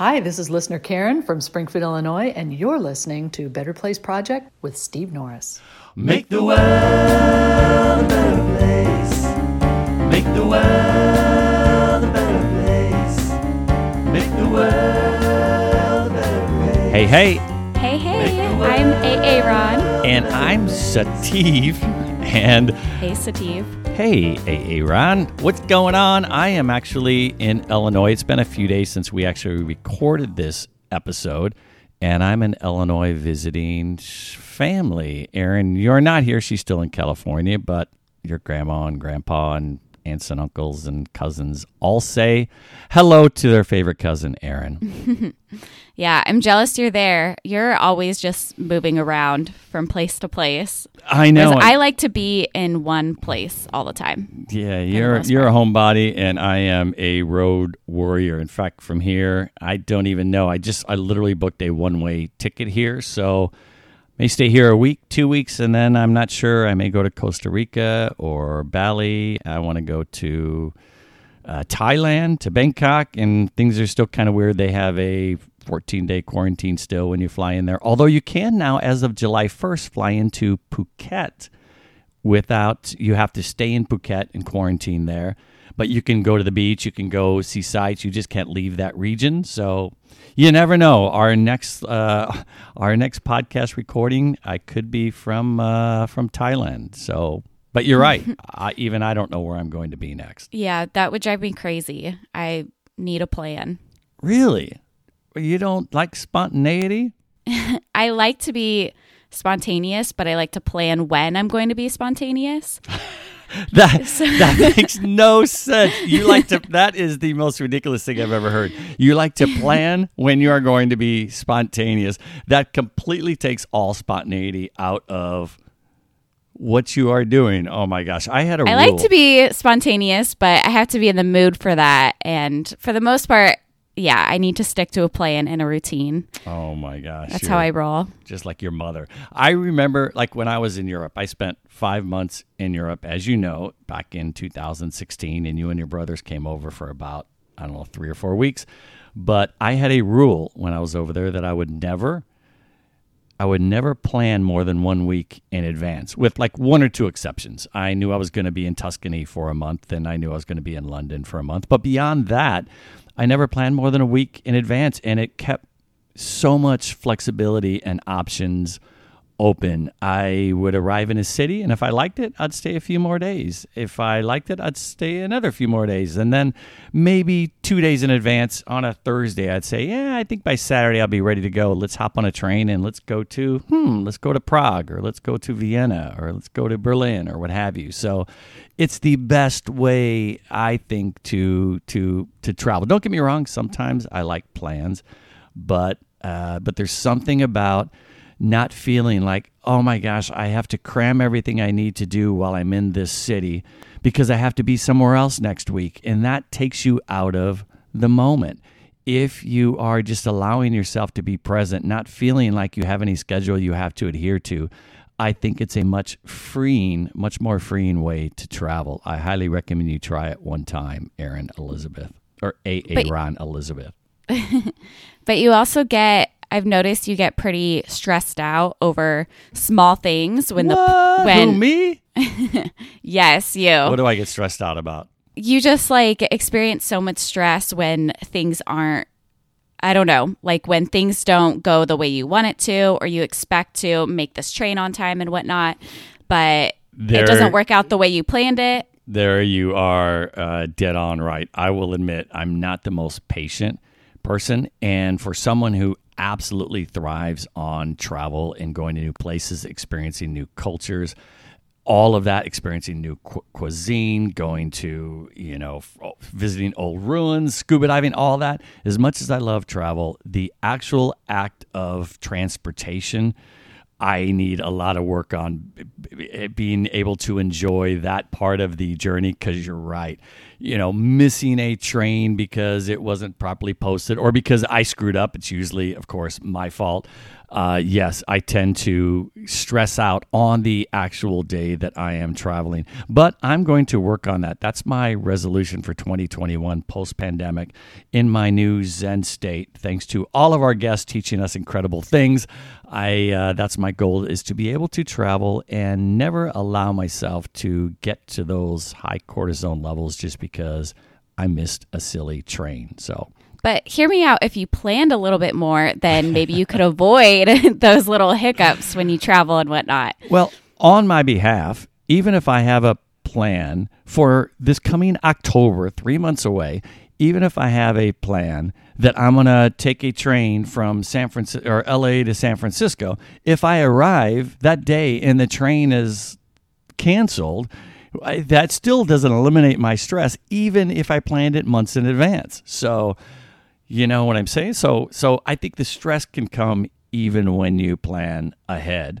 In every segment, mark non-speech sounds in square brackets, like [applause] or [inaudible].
Hi, this is listener Karen from Springfield, Illinois, and you're listening to Better Place Project with Steve Norris. Make the world a better place. Make the world a better place. Make the world a better place. Hey, hey, Hey, hey, I'm AA Ron. and I'm Sativ. And Hey, Sativ. hey, AA Ron, what's going on? I am actually in Illinois. It's been a few days since we actually recorded this episode, and I'm in Illinois visiting family. Aaron, you're not here. She's still in California, but your grandma and grandpa and aunts and uncles and cousins all say hello to their favorite cousin, Aaron. [laughs] Yeah, I'm jealous you're there. You're always just moving around from place to place. I know. I like to be in one place all the time. Yeah, you're you're a homebody, and I am a road warrior. In fact, from here, I don't even know. I just I literally booked a one way ticket here, so may stay here a week, two weeks, and then I'm not sure. I may go to Costa Rica or Bali. I want to go to uh, Thailand, to Bangkok, and things are still kind of weird. They have a 14 day quarantine still when you fly in there. Although you can now, as of July 1st, fly into Phuket without you have to stay in Phuket and quarantine there. But you can go to the beach, you can go see sights. You just can't leave that region. So you never know. Our next uh, our next podcast recording, I could be from uh, from Thailand. So, but you're right. [laughs] I, even I don't know where I'm going to be next. Yeah, that would drive me crazy. I need a plan. Really, you don't like spontaneity? [laughs] I like to be spontaneous, but I like to plan when I'm going to be spontaneous. [laughs] [laughs] That [laughs] that makes no sense. You like to that is the most ridiculous thing I've ever heard. You like to plan [laughs] when you are going to be spontaneous. That completely takes all spontaneity out of what you are doing. Oh my gosh. I had a I rule. like to be spontaneous, but I have to be in the mood for that. And for the most part, yeah, I need to stick to a plan and a routine. Oh my gosh. That's how I roll. just like your mother. I remember like when I was in Europe, I spent 5 months in Europe as you know, back in 2016 and you and your brothers came over for about I don't know, 3 or 4 weeks. But I had a rule when I was over there that I would never I would never plan more than one week in advance, with like one or two exceptions. I knew I was going to be in Tuscany for a month, and I knew I was going to be in London for a month. But beyond that, I never planned more than a week in advance, and it kept so much flexibility and options open. I would arrive in a city, and if I liked it, I'd stay a few more days. If I liked it, I'd stay another few more days. And then maybe two days in advance on a Thursday, I'd say, Yeah, I think by Saturday I'll be ready to go. Let's hop on a train and let's go to, hmm, let's go to Prague or let's go to Vienna or let's go to Berlin or what have you. So it's the best way, I think, to to to travel. Don't get me wrong, sometimes I like plans, but uh, but there's something about not feeling like, oh my gosh, I have to cram everything I need to do while I'm in this city because I have to be somewhere else next week. And that takes you out of the moment. If you are just allowing yourself to be present, not feeling like you have any schedule you have to adhere to, I think it's a much freeing, much more freeing way to travel. I highly recommend you try it one time, Aaron Elizabeth, or A. Aaron Elizabeth. [laughs] But you also get I've noticed you get pretty stressed out over small things when What? the when Who, me? [laughs] yes, you. What do I get stressed out about? you just like experience so much stress when things aren't I don't know, like when things don't go the way you want it to or you expect to make this train on time and whatnot, but There- it doesn't work out the way you planned it. There you are, uh, dead on right. I will admit I'm not the most patient person, and for someone who absolutely thrives on travel and going to new places, experiencing new cultures, all of that, experiencing new cu- cuisine, going to, you know, f- oh, visiting old ruins, scuba diving, all that. As much as I love travel, the actual act of transportation, I need a lot of work on being able to enjoy that part of the journey because you're right. You know, missing a train because it wasn't properly posted or because I screwed up, it's usually, of course, my fault. uh, yes, I tend to stress out on the actual day that I am traveling. But I'm going to work on that. That's my resolution for 2021 post pandemic in my new Zen state. Thanks to all of our guests teaching us incredible things. I uh, that's my goal is to be able to travel and never allow myself to get to those high cortisone levels just because I missed a silly train. So But hear me out. If you planned a little bit more, then maybe you could avoid [laughs] those little hiccups when you travel and whatnot. Well, on my behalf, even if I have a plan for this coming October, three months away, even if I have a plan that I'm going to take a train from San Francisco or LA to San Francisco, if I arrive that day and the train is canceled, I- that still doesn't eliminate my stress, even if I planned it months in advance. So, you know what I'm saying? So, so I think the stress can come even when you plan ahead.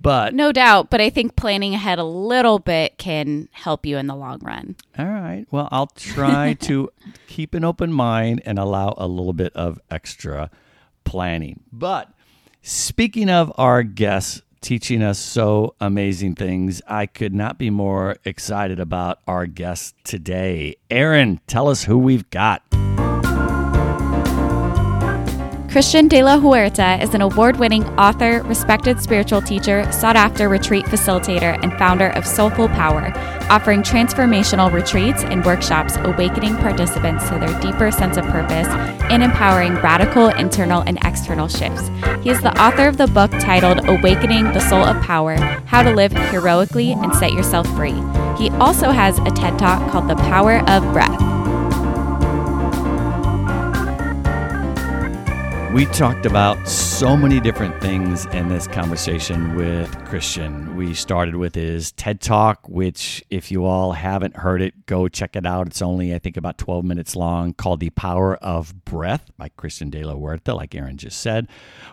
But No doubt, but I think planning ahead a little bit can help you in the long run. all right, well, I'll try [laughs] to keep an open mind and allow a little bit of extra planning. But speaking of our guests teaching us so amazing things, I could not be more excited about our guest today. Aaron, tell us who we've got. Christian de la Huerta is an award winning author, respected spiritual teacher, sought after retreat facilitator, and founder of Soulful Power, offering transformational retreats and workshops awakening participants to their deeper sense of purpose and empowering radical internal and external shifts. He is the author of the book titled Awakening the Soul of Power How to Live Heroically and Set Yourself Free. He also has a TED Talk called The Power of Breath. We talked about so many different things in this conversation with Christian. We started with his TED Talk, which, if you all haven't heard it, go check it out. It's only, I think, about 12 minutes long, called The Power of Breath by Christian de la Huerta, like Aaron just said.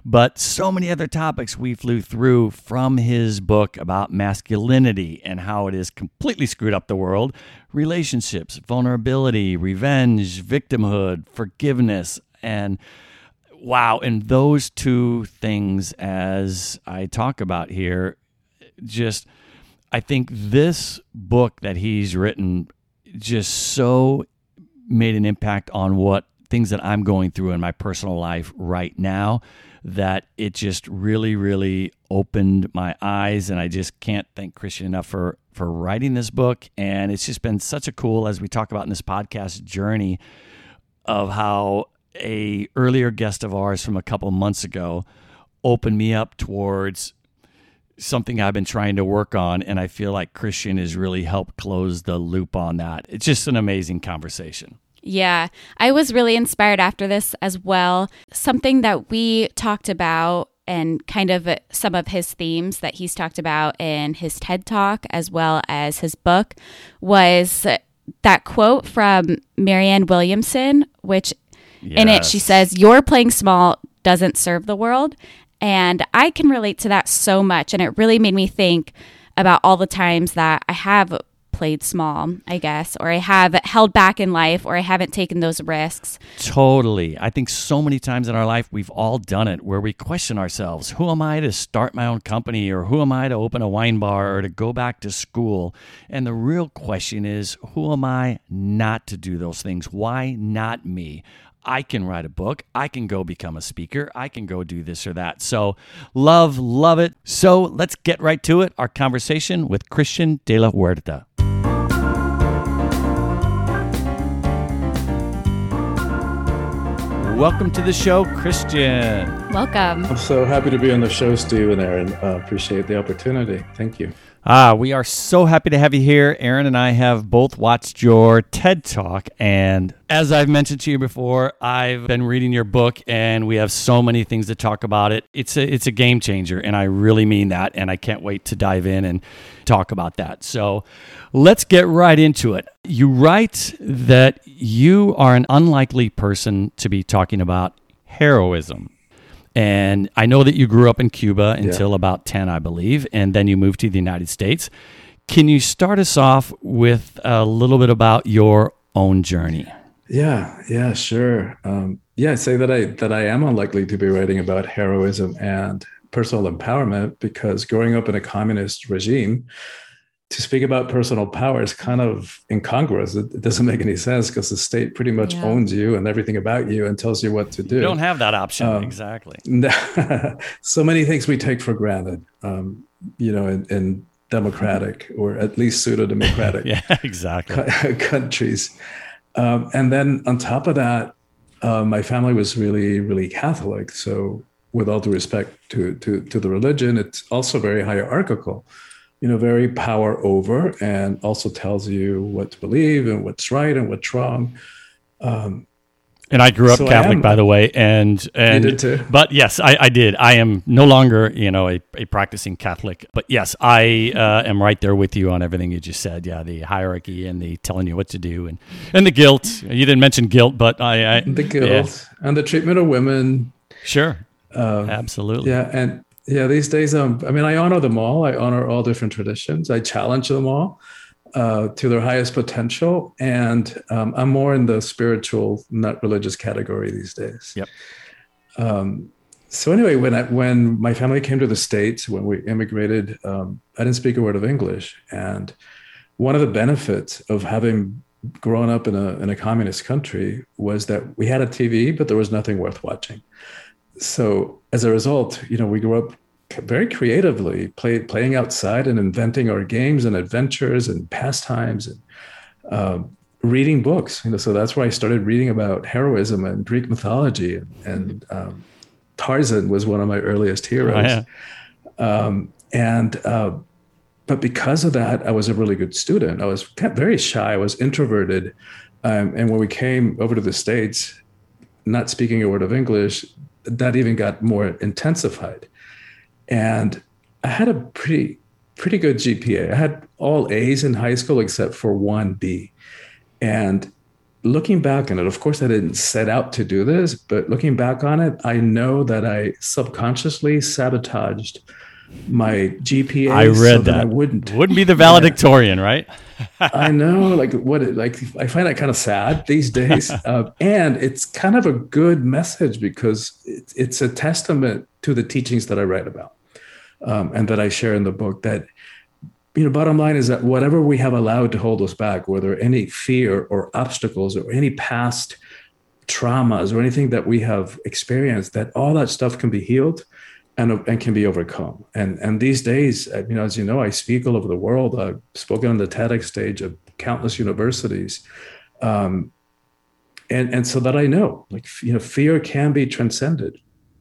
But so many other topics we flew through from his book about masculinity and how it has completely screwed up the world relationships, vulnerability, revenge, victimhood, forgiveness, and wow and those two things as i talk about here just i think this book that he's written just so made an impact on what things that i'm going through in my personal life right now that it just really really opened my eyes and i just can't thank christian enough for for writing this book. And it's just been such a cool as we talk about in this podcast journey of how a earlier guest of ours from a couple months ago opened me up towards something I've been trying to work on and I feel like Christian has really helped close the loop on that. It's just an amazing conversation. Yeah, I was really inspired after this as well. Something that we talked about and kind of some of his themes that he's talked about in his TED Talk as well as his book was that quote from Marianne Williamson, which in it she says, Your playing small doesn't serve the world. And I can relate to that so much. And it really made me think about all the times that I have played small, I guess, or I have held back in life, or I haven't taken those risks. Totally. I think so many times in our life we've all done it where we question ourselves who am I to start my own company or who am I to open a wine bar or to go back to school? And the real question is who am I not to do those things? Why not me? I can write a book. I can go become a speaker. I can go do this or that. So, love, love it. So, let's get right to it. Our conversation with Christian de la Huerta. Welcome to the show, Christian. Welcome. I'm so happy to be on the show, Steve and Aaron. Uh, appreciate the opportunity. Thank you. Ah, we are so happy to have you here. Aaron and I have both watched your TED Talk. And as I've mentioned to you before, I've been reading your book and we have so many things to talk about it. It's a, it's a game changer. And I really mean that. And I can't wait to dive in and talk about that. So let's get right into it. You write that you are an unlikely person to be talking about heroism. And I know that you grew up in Cuba until about 10, I believe, and then you moved to the United States. Can you start us off with a little bit about your own journey? Yeah, yeah, sure. Um, yeah, I say that I that I am unlikely to be writing about heroism and personal empowerment because growing up in a communist regime, to speak about personal power is kind of incongruous. It, it doesn't make any sense because the state pretty much Yeah. owns you and everything about you and tells you what to do. You don't have that option. Um, exactly. [laughs] so many things we take for granted, um, you know, in, in democratic or at least pseudo democratic [laughs] Yeah, exactly. [laughs] countries. Um, and then on top of that, uh, my family was really, really Catholic. So, with all due respect to, to, to the religion, it's also very hierarchical, you know, very power over, and also tells you what to believe and what's right and what's wrong. And I grew up So Catholic, by the way, and and did too? But yes, I, I did. I am no longer, you know, a, a practicing Catholic. But yes, I uh, am right there with you on everything you just said. Yeah, the hierarchy and the telling you what to do, and and the guilt. You didn't mention guilt, but I, I The yeah, guilt and the treatment of women. sure, absolutely. Yeah, and yeah, these days, um, I mean, I honor them all. I honor all different traditions. I challenge them all uh, to their highest potential, and um, I'm more in the spiritual, not religious category these days. Yep. Um, so anyway, when I, when my family came to the states, when we immigrated, um, I didn't speak a word of English, and one of the benefits of having grown up in a in a communist country was that we had a TV, but there was nothing worth watching so as a result, you know, we grew up very creatively, play, playing outside and inventing our games and adventures and pastimes and um, reading books. You know, so that's where I started reading about heroism and Greek mythology. And, and um, Tarzan was one of my earliest heroes. Oh, yeah. Um, and uh, but because of that, I was a really good student. I was very shy. I was introverted. Um, and when we came over to the states, not speaking a word of English, that even got more intensified. And I had a pretty pretty good GPA. I had all A's in high school except for one B. And looking back on it, of course, I didn't set out to do this, but looking back on it, I know that I subconsciously sabotaged my GPA. I so read that. I wouldn't. Wouldn't be the valedictorian, right? [laughs] I know, like what, it, like I find that kind of sad these days, [laughs] uh, and it's kind of a good message because it, it's a testament to the teachings that I write about um, and that I share in the book. That you know, bottom line is that whatever we have allowed to hold us back, whether any fear or obstacles or any past traumas or anything that we have experienced, that all that stuff can be healed and, and can be overcome. And and these days, uh, you know, as you know, I speak all over the world. I've spoken on the TEDx stage of countless universities, um, and and so that I know, like you know, fear can be transcended.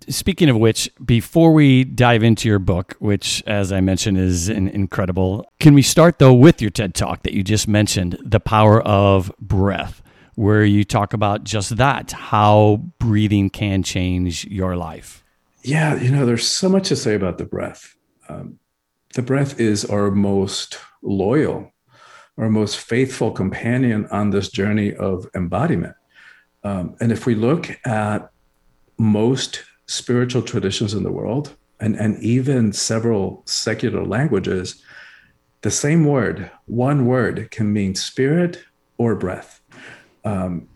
Speaking of which, before we dive into your book, which, as I mentioned, is in- incredible, can we start though with your TED talk that you just mentioned, the power of breath, where you talk about just that, how breathing can change your life. Yeah, you know, there's so much to say about the breath. Um, the breath is our most loyal, our most faithful companion on this journey of embodiment. Um, and if we look at most spiritual traditions in the world, and, and even several secular languages, the same word, one word, can mean spirit or breath. Um,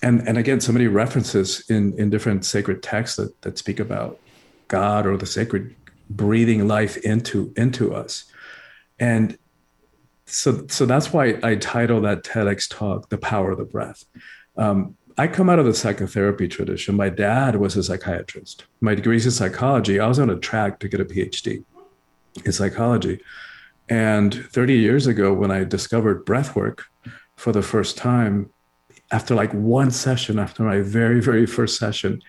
and, and again, so many references in, in different sacred texts that, that speak about God or the sacred breathing life into into us. And so so that's why I title that TEDx talk "The Power of the Breath." Um, I come out of the psychotherapy tradition. My dad was a psychiatrist. My degree's in psychology. I was on a track to get a PhD in psychology. And 30 years ago, when I discovered breath work for the first time, after like one session, after my very, very first session,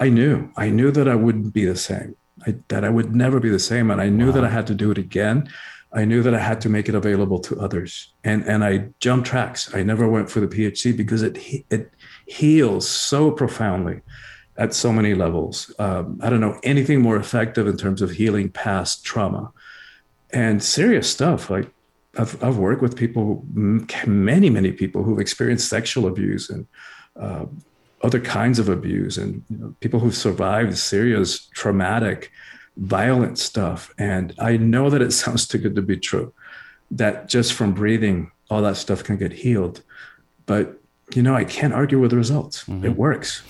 I knew, I knew that I wouldn't be the same, I, that I would never be the same. And I knew that I had to do it again. I knew that I had to make it available to others. And, and I jumped tracks. I never went for the PhD because it, it heals so profoundly at so many levels. Um, I don't know anything more effective in terms of healing past trauma and serious stuff. Like I've, I've worked with people, many, many people who've experienced sexual abuse and uh, other kinds of abuse, and you know, people who've survived serious traumatic, violent stuff. And I know that it [laughs] sounds too good to be true, that just from breathing, all that stuff can get healed. But you know, I can't argue with the results. It mm-hmm. works.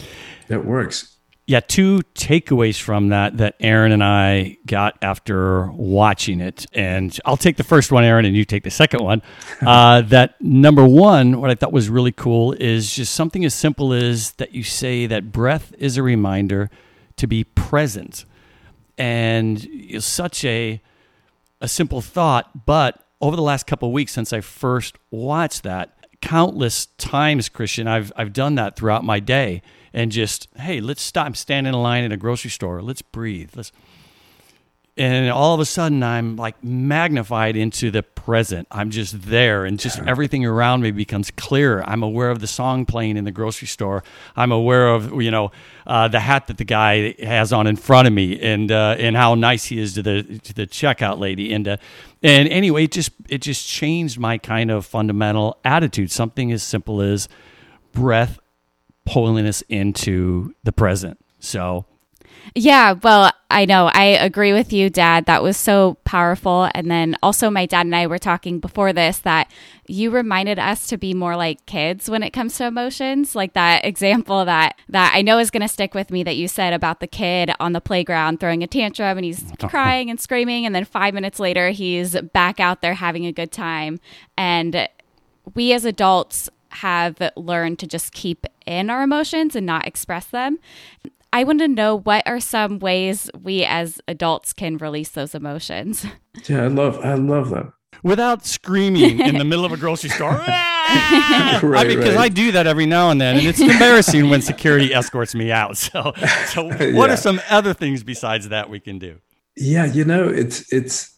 It works. Yeah, two takeaways from that that Aaron and I got after watching it. And I'll take the first one, Aaron, and you take the second one. [laughs] Uh, that number one, what I thought was really cool is just something as simple as that you say that breath is a reminder to be present. And it's such a a simple thought, but over the last couple of weeks since I first watched that, countless times, Christian, I've I've done that throughout my day and just, hey, let's stop. Standing in line in a grocery store. Let's breathe. Let's and all of a sudden I'm like magnified into the present. I'm just there and just everything around me becomes clearer. I'm aware of the song playing in the grocery store. I'm aware of, you know, uh, the hat that the guy has on in front of me and uh, and how nice he is to the to the checkout lady and uh, and anyway, it just it just changed my kind of fundamental attitude. Something as simple as breath us into the present. So Yeah, well, I know. I agree with you, Dad. That was so powerful. And then also, my dad and I were talking before this that you reminded us to be more like kids when it comes to emotions. Like that [laughs] example that that I know is going to stick with me that you said about the kid on the playground throwing a tantrum and he's [laughs] crying and screaming, and then five minutes later he's back out there having a good time. And we as adults have learned to just keep in our emotions and not express them. I want to know what are some ways we as adults can release those emotions. [laughs] Yeah, I love I love that. without screaming in the [laughs] middle of a grocery store. [laughs] Ah! I mean, because right. I do that every now and then, and it's embarrassing when security escorts me out. So, so what Yeah. are some other things besides that we can do? Yeah, you know, it's it's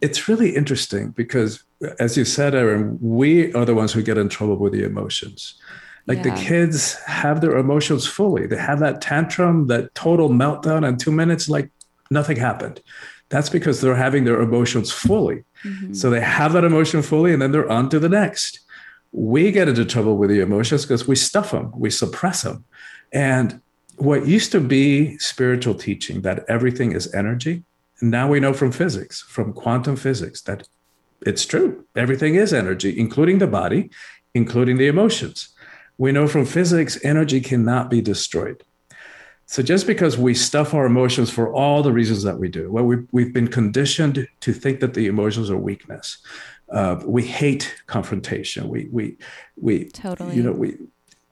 it's really interesting because as you said, Aaron, we are the ones who get in trouble with the emotions. Like Yeah. the kids have their emotions fully. They have that tantrum, that total meltdown in two minutes, like nothing happened. That's because they're having their emotions fully. Mm-hmm. So they have that emotion fully and then they're on to the next. We get into trouble with the emotions because we stuff them, we suppress them. And what used to be spiritual teaching that everything is energy, now we know from physics, from quantum physics, that it's true. Everything is energy, including the body, including the emotions. We know from physics, energy cannot be destroyed. So just because we stuff our emotions for all the reasons that we do, well, we, we've been conditioned to think that the emotions are weakness. Uh, we hate confrontation. We we we Totally. you know we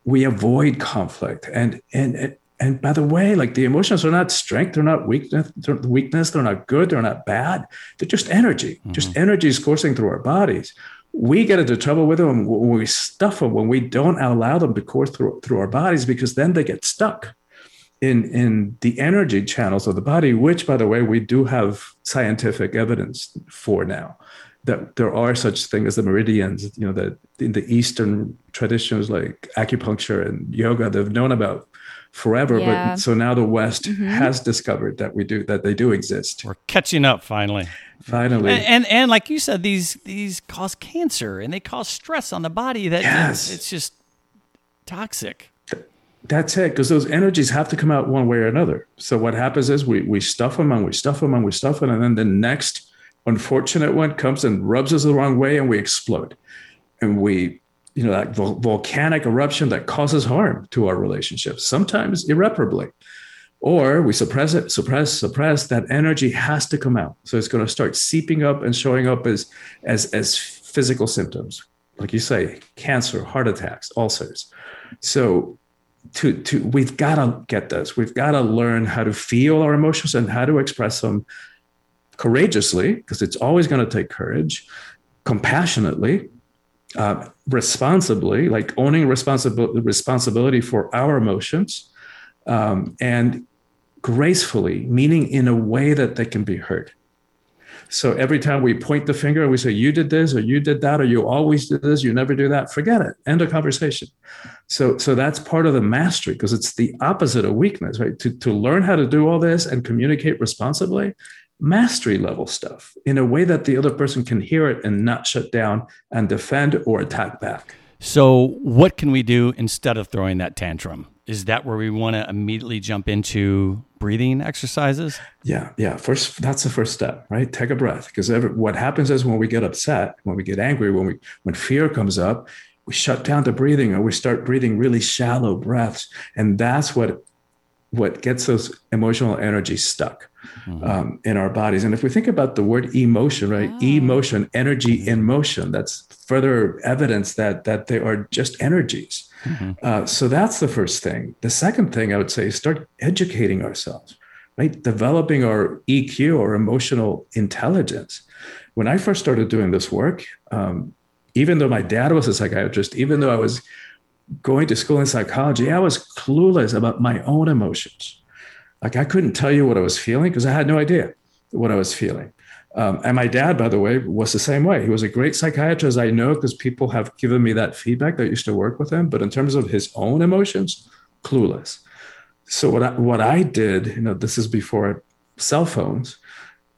we avoid conflict. And and and, by the way, like the emotions are not strength, they're not weakness, they're weakness, they're not good, they're not bad. They're just energy. Mm-hmm. Just energy is coursing through our bodies. We get into trouble with them when we stuff them, when we don't allow them to course through, through our bodies, because then they get stuck in in the energy channels of the body which by the way we do have scientific evidence for now that there are such things as the meridians you know that in the eastern traditions like acupuncture and yoga they've known about forever Yeah. but so now the west mm-hmm. has discovered that we do that they do exist We're catching up finally. finally And, and and like you said, these these cause cancer and they cause stress on the body. That Yes. it's, it's just toxic. That's it, because those energies have to come out one way or another. So what happens is we we stuff them and we stuff them and we stuff them, and then the next unfortunate one comes and rubs us the wrong way, and we explode, and we, you know, that vol- volcanic eruption that causes harm to our relationships, sometimes irreparably, or we suppress it, suppress, suppress. That energy has to come out, so it's going to start seeping up and showing up as as as physical symptoms, like you say, cancer, heart attacks, ulcers. So to to we've got to get this we've got to learn how to feel our emotions and how to express them courageously because it's always going to take courage compassionately uh, responsibly like owning responsibility responsibility for our emotions um, and gracefully meaning in a way that they can be heard so every time we point the finger and we say you did this or you did that or you always did this you never do that forget it end of conversation so, so that's part of the mastery because it's the opposite of weakness, right? To, to learn how to do all this and communicate responsibly, mastery level stuff in a way that the other person can hear it and not shut down and defend or attack back. So, what can we do instead of throwing that tantrum? Is that where we want to immediately jump into breathing exercises? Yeah, yeah. First, that's the first step, right? Take a breath because what happens is when we get upset, when we get angry, when we when fear comes up, we shut down the breathing or we start breathing really shallow breaths and that's what what gets those emotional energy stuck um, in our bodies. And if we think about the word emotion right emotion energy in motion that's further evidence that that they are just energies. Uh, so that's the first thing. The second thing i would say is start educating ourselves right? Developing our eq or emotional intelligence. When i first started doing this work um, even though my dad was a psychiatrist, even though I was going to school in psychology, I was clueless about my own emotions. Like I couldn't tell you what I was feeling because I had no idea what I was feeling. Um, and my dad, by the way, was the same way. He was a great psychiatrist. I know because people have given me that feedback that used to work with him. But in terms of his own emotions, clueless. So what I, what I did, you know, this is before cell phones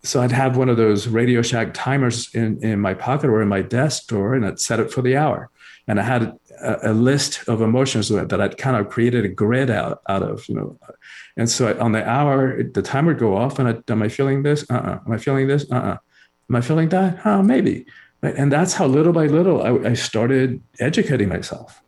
so I'd have one of those Radio Shack timers in, in my pocket or in my desk drawer, and I'd set it for the hour. And I had a, a list of emotions that I'd kind of created a grid out, out of, you know. And so I, on the hour, the timer would go off, and I, am I feeling this? Uh-uh. Am I feeling this? Uh-uh. Am I feeling that? Oh, maybe. Right? And that's how little by little I, I started educating myself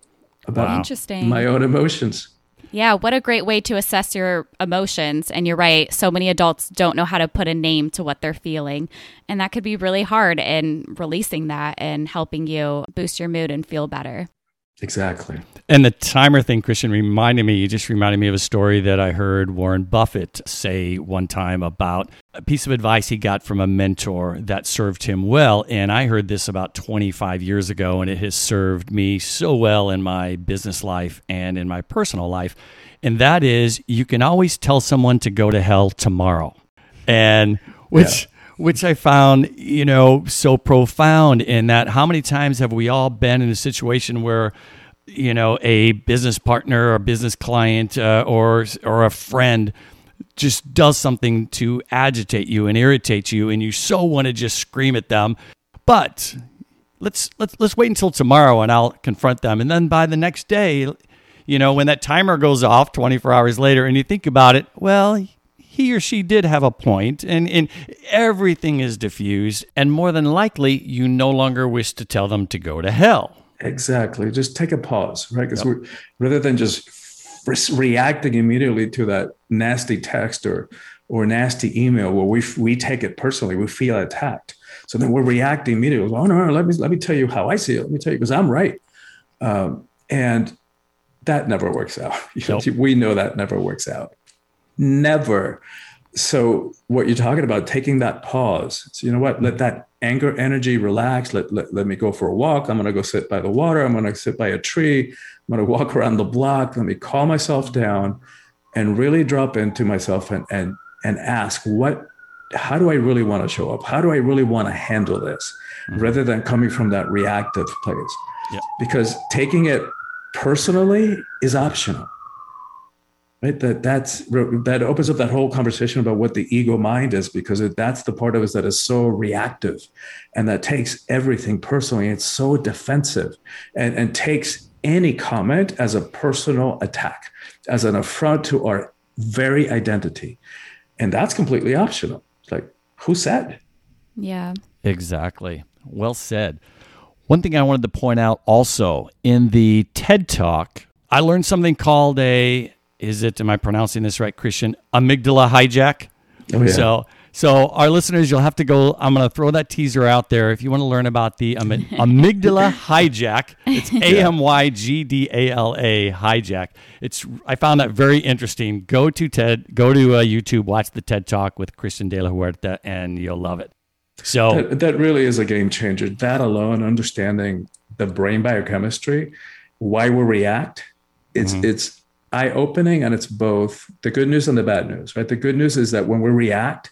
about Interesting. my own emotions. Yeah, what a great way to assess your emotions. And you're right, so many adults don't know how to put a name to what they're feeling. And that could be really hard in releasing that and helping you boost your mood and feel better. Exactly. And the timer thing, Christian, reminded me, you just reminded me of a story that I heard Warren Buffett say one time about a piece of advice he got from a mentor that served him well. And I heard this about 25 years ago, and it has served me so well in my business life and in my personal life. And that is, you can always tell someone to go to hell tomorrow. And which. Yeah which I found, you know, so profound in that how many times have we all been in a situation where, you know, a business partner or a business client uh, or or a friend just does something to agitate you and irritate you, and you so want to just scream at them, but let's let's let's wait until tomorrow and I'll confront them, and then by the next day, you know, when that timer goes off 24 hours later, and you think about it, well he or she did have a point and, and everything is diffused and more than likely you no longer wish to tell them to go to hell Exactly. Just take a pause, right? Because we're rather than just re- reacting immediately to that nasty text or or nasty email where we we take it personally, we feel attacked. So then we're reacting immediately. Oh no, no, let me let me tell you how I see it. Let me tell you because I'm right, um, and that never works out. [laughs] Nope. We know that never works out. Never. So what you're talking about, taking that pause. So you know what? Let that anger energy relax. Let, let, let me go for a walk. I'm gonna go sit by the water. I'm gonna sit by a tree. I'm gonna walk around the block. Let me calm myself down and really drop into myself and and and ask what how do I really want to show up? How do I really want to handle this? Mm-hmm. Rather than coming from that reactive place. Yeah. Because taking it personally is optional right that that's that opens up that whole conversation about what the ego mind is because that's the part of us that is so reactive and that takes everything personally it's so defensive and, and takes any comment as a personal attack as an affront to our very identity and that's completely optional it's like who said Yeah. Exactly. Well said. One thing I wanted to point out also in the TED Talk, I learned something called a is it am I pronouncing this right, Christian? Amygdala hijack. Oh, yeah. So so our listeners, you'll have to go. I'm going to throw that teaser out there if you want to learn about the amy- [laughs] amygdala hijack. It's [laughs] A M Y G D A L A hijack. It's I found that very interesting. Go to TED, go to uh, YouTube, watch the TED Talk with Christian De La Huerta, and you'll love it. So that, that really is a game changer. That alone, understanding the brain biochemistry, why we react, it's it's eye opening and it's both the good news and the bad news. Right. The good news is that when we react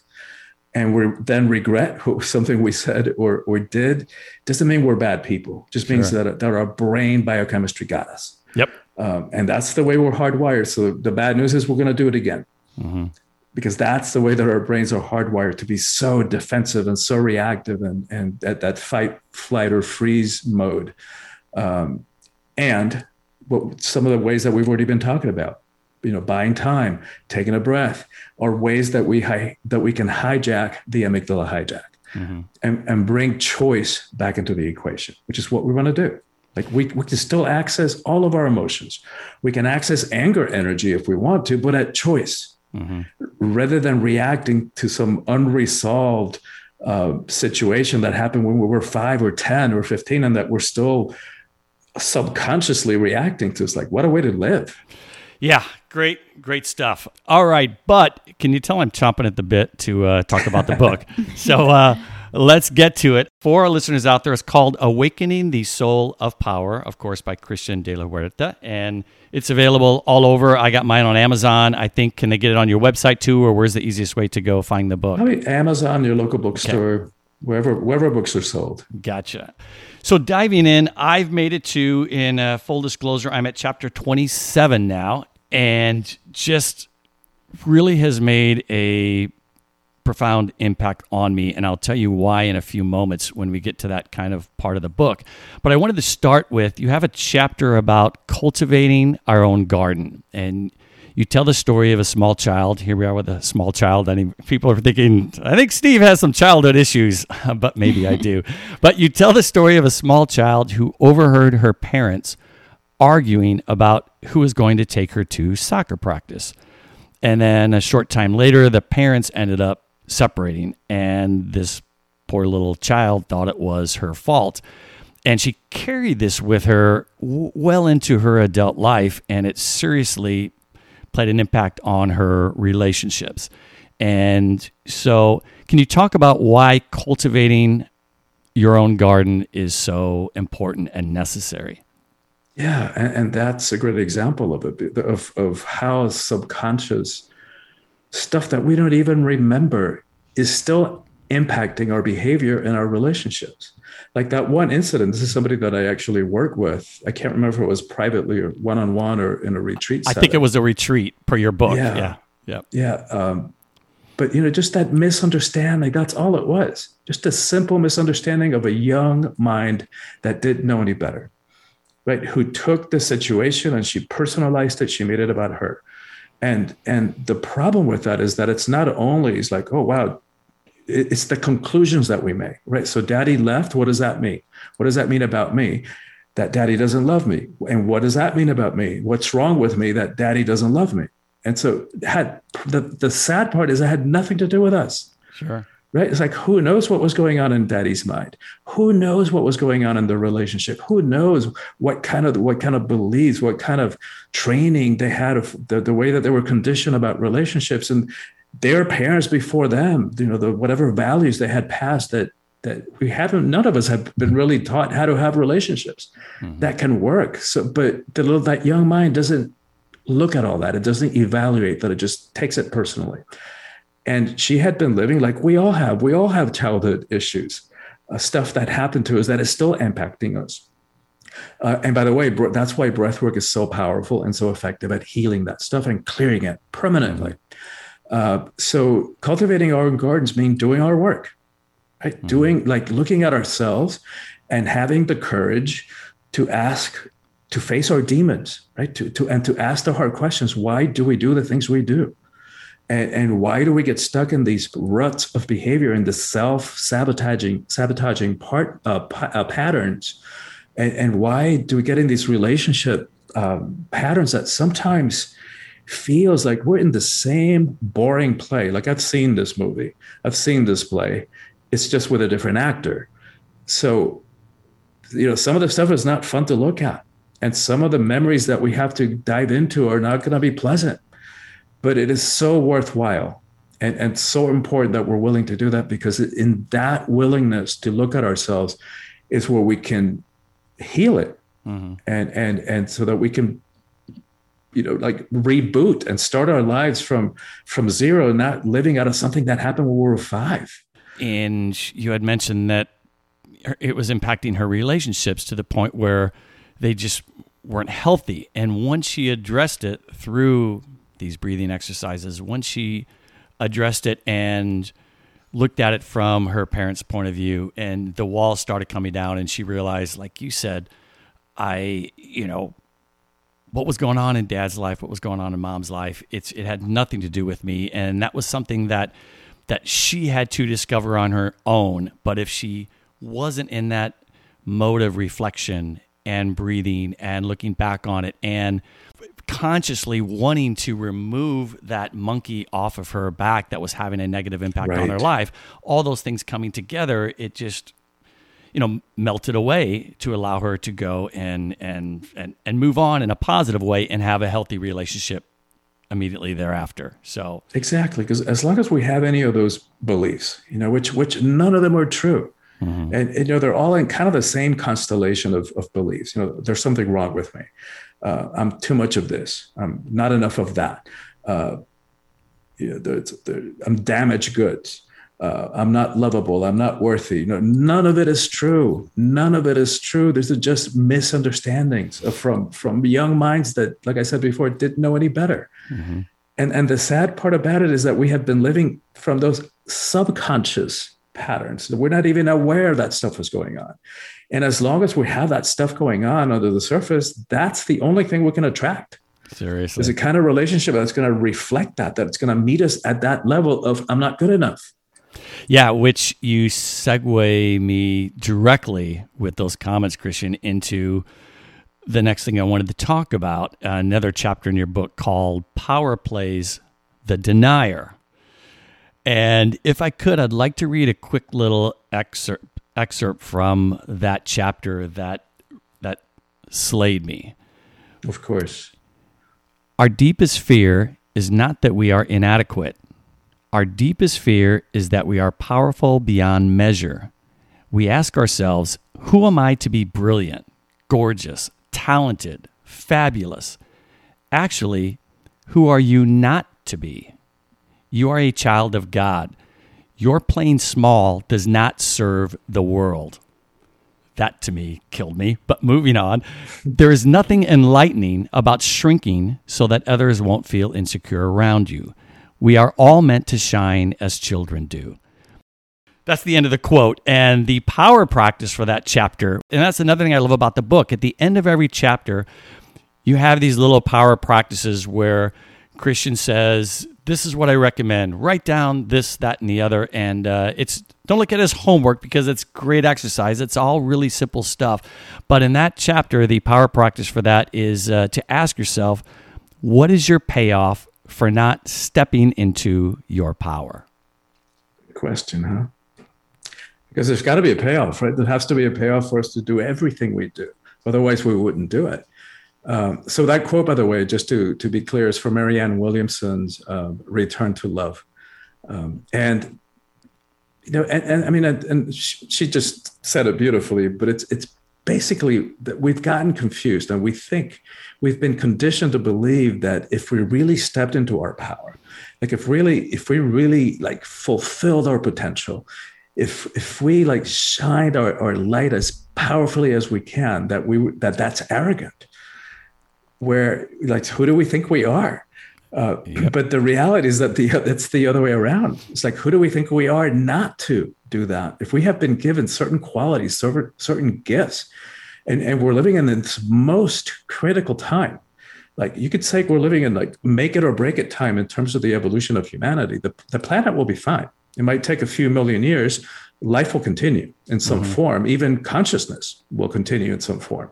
and we then regret [laughs] something we said or or did, doesn't mean we're bad people. Just means Sure. that that our brain biochemistry got us. Yep. Um, and that's the way we're hardwired. So the bad news is we're going to do it again because that's the way that our brains are hardwired to be so defensive and so reactive and, and at that fight, flight, or freeze mode. Um, and what, some of the ways that we've already been talking about, you know, buying time, taking a breath, are ways that we hi- that we can hijack the amygdala hijack and, and bring choice back into the equation, which is what we want to do. Like we, we can still access all of our emotions. We can access anger energy if we want to, but at choice, rather than reacting to some unresolved uh, situation that happened when we were five or 10 or 15 and that we're still subconsciously reacting to. It's like, what a way to live. Yeah, great, great stuff. All right, but can you tell I'm chomping at the bit to uh, talk about the book? [laughs] so uh, let's get to it. For our listeners out there, it's called Awakening the Soul of Power, of course, by Christian de la Huerta. And it's available all over. I got mine on Amazon. I think, can they get it on your website too, or where's the easiest way to go find the book? I mean, Amazon, your local bookstore, wherever wherever books are sold. Gotcha. So diving in, I've made it to, in uh, full disclosure, I'm at chapter 27 now, and just really has made a profound impact on me. And I'll tell you why in a few moments when we get to that kind of part of the book. But I wanted to start with you have a chapter about cultivating our own garden. And you tell the story of a small child. Here we are with a small child. I mean, people are thinking, I think Steve has some childhood issues, [laughs] but maybe I do. [laughs] But you tell the story of a small child who overheard her parents arguing about who was going to take her to soccer practice. And then a short time later, the parents ended up separating, and this poor little child thought it was her fault. And she carried this with her w- well into her adult life, and it seriously played an impact on her relationships. And so, can you talk about why cultivating your own garden is so important and necessary? Yeah, and, and that's a great example of it of of how subconscious stuff that we don't even remember is still impacting our behavior and our relationships. Like that one incident, this is somebody that I actually work with. I can't remember if it was privately or one on one or in a retreat. I think it was a retreat per your book. Yeah. Yeah. Yeah. Yeah. Um, but you know, just that misunderstanding, that's all it was. Just a simple misunderstanding of a young mind that didn't know any better. Right? Who took the situation and she personalized it, she made it about her. And and the problem with that is that it's not only it's like, oh wow, it's the conclusions that we make, right? So daddy left. What does that mean? What does that mean about me? That daddy doesn't love me. And what does that mean about me? What's wrong with me that daddy doesn't love me? And so had the, the sad part is it had nothing to do with us. Sure. Right. It's like who knows what was going on in daddy's mind? Who knows what was going on in the relationship? Who knows what kind of what kind of beliefs, what kind of training they had of the, the way that they were conditioned about relationships and their parents before them, you know, the whatever values they had passed that that we haven't none of us have been really taught how to have relationships mm-hmm. that can work. So but the little that young mind doesn't look at all that. It doesn't evaluate that, it just takes it personally. And she had been living like we all have. We all have childhood issues, uh, stuff that happened to us that is still impacting us. Uh, and by the way, that's why breath work is so powerful and so effective at healing that stuff and clearing it permanently. Uh, so cultivating our own gardens means doing our work, right? Mm-hmm. Doing like looking at ourselves and having the courage to ask, to face our demons, right? To, to and to ask the hard questions. Why do we do the things we do? And, and why do we get stuck in these ruts of behavior and the self-sabotaging sabotaging part uh, uh, patterns? And, and, why do we get in these relationship um, patterns that sometimes feels like we're in the same boring play? Like I've seen this movie, I've seen this play. It's just with a different actor. So, you know, some of the stuff is not fun to look at, and some of the memories that we have to dive into are not going to be pleasant but it is so worthwhile and, and so important that we're willing to do that because in that willingness to look at ourselves is where we can heal it mm-hmm. and and and so that we can you know like reboot and start our lives from from zero not living out of something that happened when we were five. And you had mentioned that it was impacting her relationships to the point where they just weren't healthy. And once she addressed it through these breathing exercises, once she addressed it and looked at it from her parents' point of view, and the walls started coming down, and she realized, like you said, I, you know, what was going on in dad's life, what was going on in mom's life, it's it had nothing to do with me, and that was something that that she had to discover on her own. But if she wasn't in that mode of reflection and breathing and looking back on it and consciously wanting to remove that monkey off of her back that was having a negative impact on Right. her life all those things coming together it just you know melted away to allow her to go and and and and move on in a positive way and have a healthy relationship immediately thereafter so Exactly, because as long as we have any of those beliefs, you know, which which none of them are true, and, and, you know they're all in kind of the same constellation of, of beliefs. You know, there's something wrong with me. Uh, I'm too much of this. I'm not enough of that. Uh, you know, there, I'm damaged goods. Uh, I'm not lovable. I'm not worthy. You know, none of it is true. None of it is true. These are just misunderstandings from from young minds that, like I said before, didn't know any better. And and the sad part about it is that we have been living from those subconscious patterns. We're not even aware that stuff is going on. And as long as we have that stuff going on under the surface, that's the only thing we can attract. seriously Is a kind of relationship that's going to reflect that, that it's going to meet us at that level of I'm not good enough. Yeah, which you segue me directly with those comments, Christian, into the next thing I wanted to talk about another chapter in your book called Power Plays The Denier. And if I could, I'd like to read a quick little excerpt excerpt from that chapter that that slayed me. Of course. Our deepest fear is not that we are inadequate. Our deepest fear is that we are powerful beyond measure. We ask ourselves, who am I to be brilliant, gorgeous, talented, fabulous? Actually, who are you not to be? You are a child of God. Your playing small does not serve the world. That to me killed me. But moving on, there is nothing enlightening about shrinking so that others won't feel insecure around you. We are all meant to shine as children do. That's the end of the quote. And the power practice for that chapter, and that's another thing I love about the book. At the end of every chapter, you have these little power practices where Christian says, This is what I recommend. Write down this, that, and the other. And uh, it's don't look at it as homework because it's great exercise. It's all really simple stuff. But in that chapter, the power practice for that is uh, to ask yourself, What is your payoff for not stepping into your power? question, huh? Because there's got to be a payoff, right? There has to be a payoff for us to do everything we do. Otherwise, we wouldn't do it. Um, so that quote, by the way, just to to be clear, is from Marianne Williamson's um, "Return to Love," um, and you know, and, and I mean, and, and she, she just said it beautifully. But it's it's basically that we've gotten confused, and we think we've been conditioned to believe that if we really stepped into our power, like if really if we really like fulfilled our potential if if we like shined our, our light as powerfully as we can that we that that's arrogant. Where like who do we think we are? Uh, but the reality is that the it's the other way around. It's like who do we think we are not to do that. If we have been given certain qualities certain gifts and and we're living in this most critical time like you could say we're living in like make it or break it time in terms of the evolution of humanity the, the planet will be fine. It might take a few million years life will continue in some mm-hmm. form even consciousness will continue in some form.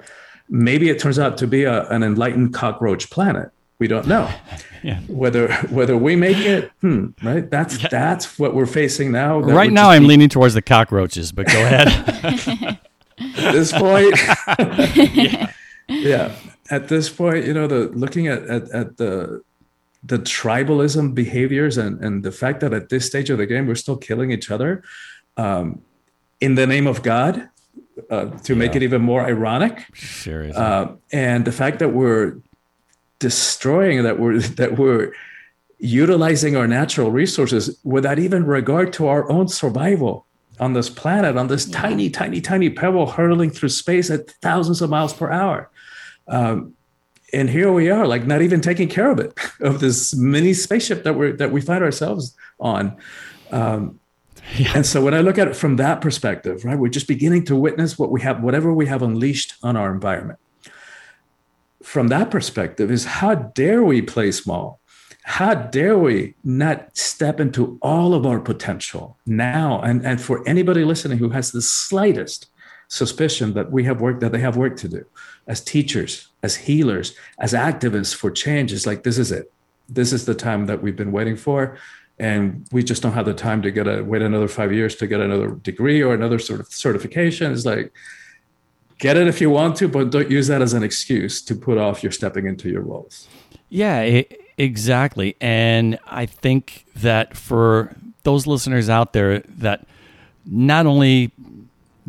Maybe it turns out to be a, an enlightened cockroach planet we don't know [laughs] Yeah. whether whether we make it hmm, right that's that's what we're facing now That Right now, I'm be- leaning towards the cockroaches, but go ahead. [laughs] at this point [laughs] yeah. at this point you know the looking at at, at the the tribalism behaviors and and the fact that at this stage of the game we're still killing each other um, in the name of god uh, to make it even more ironic Seriously. uh, and the fact that we're destroying that we're [laughs] that we're utilizing our natural resources without even regard to our own survival on this planet on this tiny tiny tiny pebble hurtling through space at thousands of miles per hour. Um, and here we are like not even taking care of it [laughs] of this mini spaceship that we're that we find ourselves on. Um, and so when I look at it from that perspective, right, we're just beginning to witness what we have, whatever we have unleashed on our environment. From that perspective, is how dare we play small? How dare we not step into all of our potential now? And, and for anybody listening who has the slightest suspicion that we have work that they have work to do as teachers, as healers, as activists for change. It's like this is it. This is the time that we've been waiting for. And we just don't have the time to get a wait another five years to get another degree or another sort of certification. It's like get it if you want to, but don't use that as an excuse to put off your stepping into your roles. Yeah, e- exactly. And I think that for those listeners out there that not only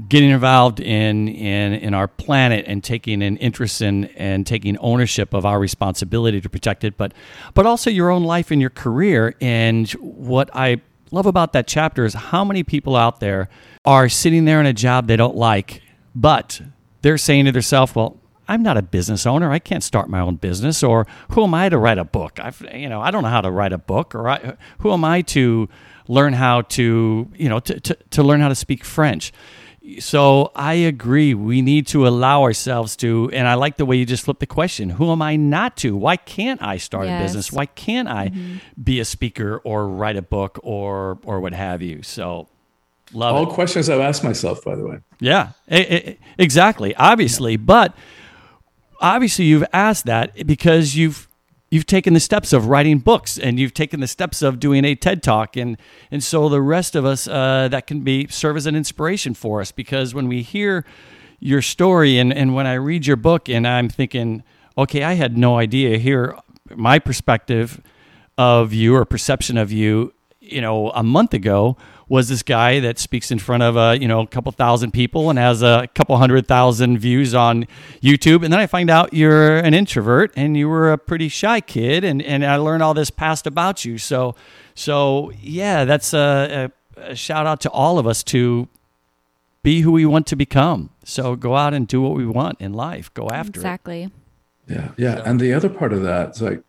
getting involved in in in our planet and taking an interest in and taking ownership of our responsibility to protect it, but but also your own life and your career. And what I love about that chapter is how many people out there are sitting there in a job they don't like, but they're saying to themselves, "Well, I'm not a business owner. I can't start my own business. Or who am I to write a book? I've, you know, I don't know how to write a book. Or I, who am I to learn how to, you know, to, to, to learn how to speak French? So I agree. We need to allow ourselves to, and I like the way you just flipped the question. Who am I not to? Why can't I start a business? Why can't I mm-hmm. be a speaker or write a book or or what have you? So love All it. questions I've asked myself, by the way. Yeah, e- e- exactly. Obviously, but obviously you've asked that because you've you've taken the steps of writing books and you've taken the steps of doing a TED talk and and so the rest of us uh, that can be serve as an inspiration for us because when we hear your story and and when I read your book and I'm thinking, okay, I had no idea here my perspective of you or perception of you, you know, a month ago was this guy that speaks in front of a you know a couple thousand people and has a couple hundred thousand views on YouTube, and then I find out you're an introvert and you were a pretty shy kid, and and I learned all this past about you. So so yeah, that's a, a, a shout out to all of us to be who we want to become. So go out and do what we want in life. Go after it. Exactly. Yeah, yeah. And the other part of that is like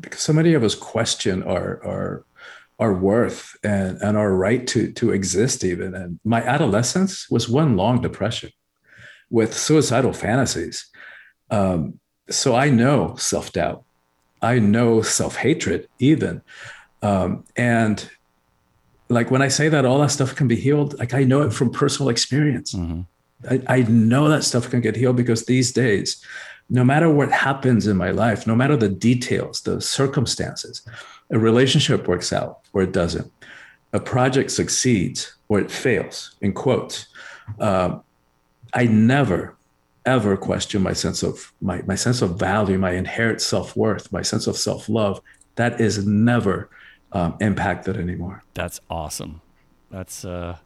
because so many of us question our our our worth and and our right to to exist even. And my adolescence was one long depression with suicidal fantasies. Um, so I know self doubt. I know self hatred even. Um, and like when I say that all that stuff can be healed, like I know it from personal experience. Mhm. I, I know that stuff can get healed because these days, no matter what happens in my life, no matter the details, the circumstances, a relationship works out or it doesn't, a project succeeds or it fails, in quotes. Um, I never, ever question my sense of my, my sense of value, my inherent self-worth, my sense of self-love. That is never um, impacted anymore. That's awesome. That's uh,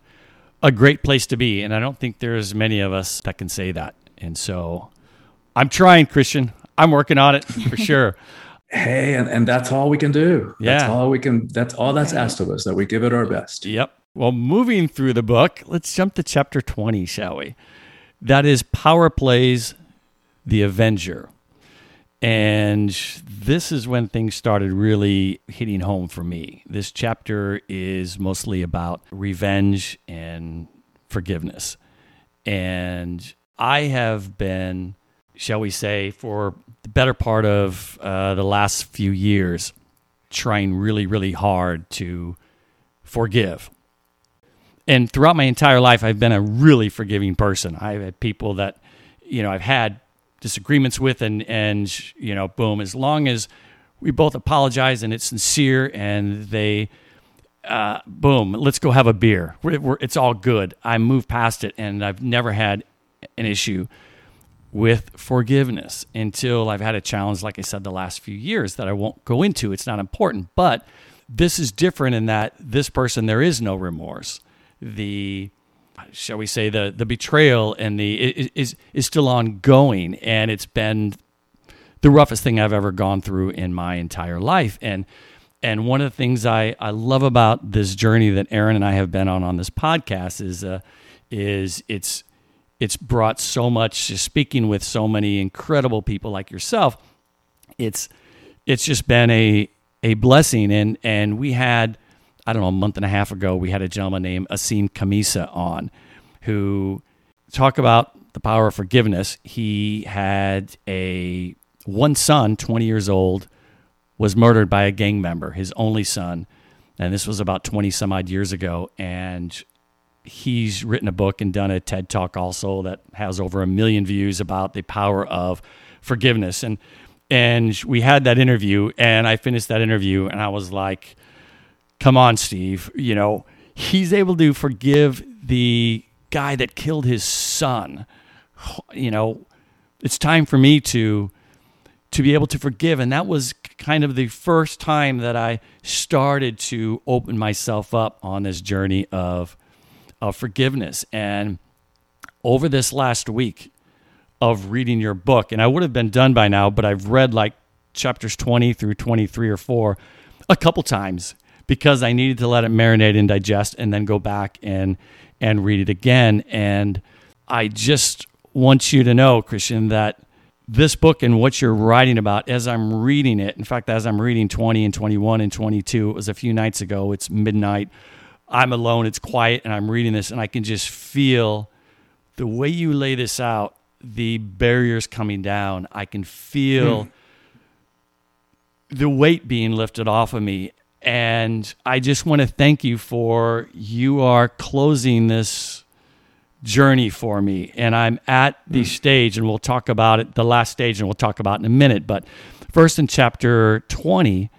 a great place to be. And I don't think there's many of us that can say that. And so I'm trying, Christian. I'm working on it for [laughs] sure. Hey, and, and that's all we can do. That's Yeah. all we can, that's all that's asked of us, that we give it our best. Yep. Well, moving through the book, let's jump to chapter 20, shall we? That is Power Plays The Avenger. And this is when things started really hitting home for me. This chapter is mostly about revenge and forgiveness. And I have been, shall we say, for the better part of uh, the last few years, trying really, really hard to forgive. And throughout my entire life, I've been a really forgiving person. I've had people that, you know, I've had disagreements with, and and you know, boom, as long as we both apologize and it's sincere, and they, uh, boom, let's go have a beer. We're, we're, it's all good. I move past it, and I've never had an issue with forgiveness until I've had a challenge, like I said, the last few years that I won't go into. It's not important, but this is different in that this person there is no remorse. The shall we say the the betrayal and the is is still ongoing, and it's been the roughest thing I've ever gone through in my entire life. And and one of the things I, I love about this journey that Aaron and I have been on on this podcast is uh, is it's it's brought so much speaking with so many incredible people like yourself. It's it's just been a a blessing and and we had I don't know a month and a half ago we had a gentleman named Azim Khamisa on who talk about the power of forgiveness. He had a one son, 20 years old, was murdered by a gang member, his only son. And this was about 20 some odd years ago. And he's written a book and done a TED talk also that has over a million views about the power of forgiveness. And and we had that interview, and I finished that interview, and I was like, "Come on, Steve, you know." He's able to forgive the guy that killed his son. You know, it's time for me to to be able to forgive and that was kind of the first time that I started to open myself up on this journey of of forgiveness and over this last week of reading your book and I would have been done by now but I've read like chapters 20 through 23 or 4 a couple times because I needed to let it marinate and digest and then go back and and read it again and I just want you to know Christian that this book and what you're writing about as I'm reading it. In fact, as I'm reading 20 and 21 and 22, it was a few nights ago. It's midnight. I'm alone. It's quiet, and I'm reading this, and I can just feel the way you lay this out, the barriers coming down. I can feel mm. the weight being lifted off of me. And I just want to thank you for you are closing this journey for me. And I'm at the mm. stage, and we'll talk about it, the last stage, and we'll talk about in a minute. But first, in chapter 20,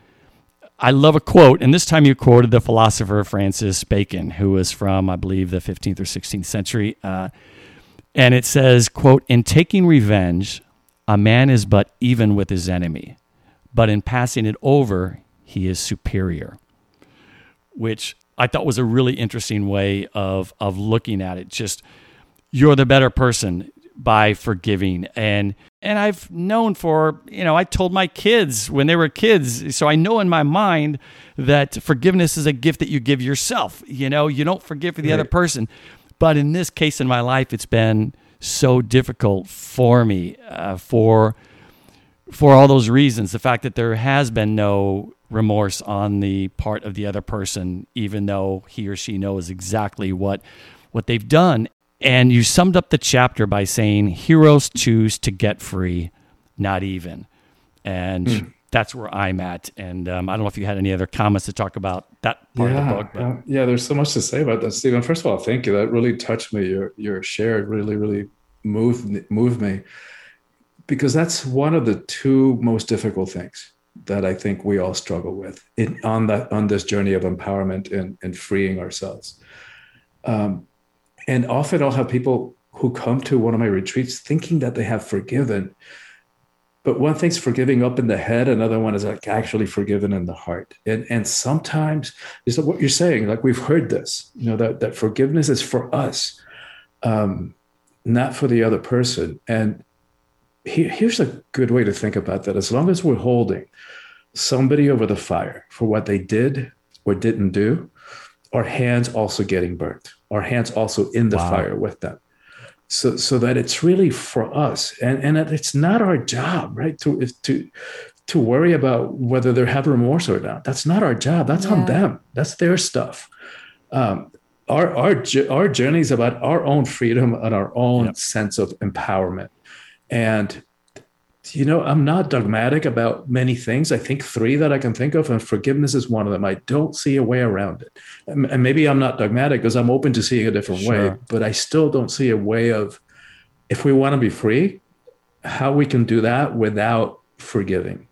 I love a quote, and this time you quoted the philosopher Francis Bacon, who was from, I believe, the 15th or 16th century. Uh, and it says, quote, In taking revenge, a man is but even with his enemy, but in passing it over, he is superior. Which I thought was a really interesting way of of looking at it. Just you're the better person by forgiving and and I've known for you know I told my kids when they were kids so I know in my mind that forgiveness is a gift that you give yourself you know you don't forgive for the right. other person but in this case in my life it's been so difficult for me uh, for for all those reasons the fact that there has been no remorse on the part of the other person, even though he or she knows exactly what what they've done. And you summed up the chapter by saying heroes choose to get free, not even. And mm. that's where I'm at. And um, I don't know if you had any other comments to talk about that part yeah, of the book. But. Uh, yeah, there's so much to say about that, Stephen. First of all, thank you. That really touched me. Your your share really, really moved moved me because that's one of the two most difficult things that I think we all struggle with in, on that on this journey of empowerment and, and freeing ourselves. Um, and often I'll have people who come to one of my retreats thinking that they have forgiven, but one thing's forgiving up in the head, another one is like actually forgiven in the heart. And and sometimes is what you're saying, like we've heard this, you know, that that forgiveness is for us, um, not for the other person. And here's a good way to think about that. As long as we're holding somebody over the fire for what they did or didn't do, our hands also getting burnt, our hands also in the wow. fire with them. So, so that it's really for us, and and it's not our job, right? To to to worry about whether they have remorse or not. That's not our job. That's yeah. on them. That's their stuff. Um, our our our journey is about our own freedom and our own yep. sense of empowerment. And you know, I'm not dogmatic about many things. I think three that I can think of, and forgiveness is one of them. I don't see a way around it. And maybe I'm not dogmatic because I'm open to seeing a different sure. way, but I still don't see a way of, if we want to be free, how we can do that without forgiving.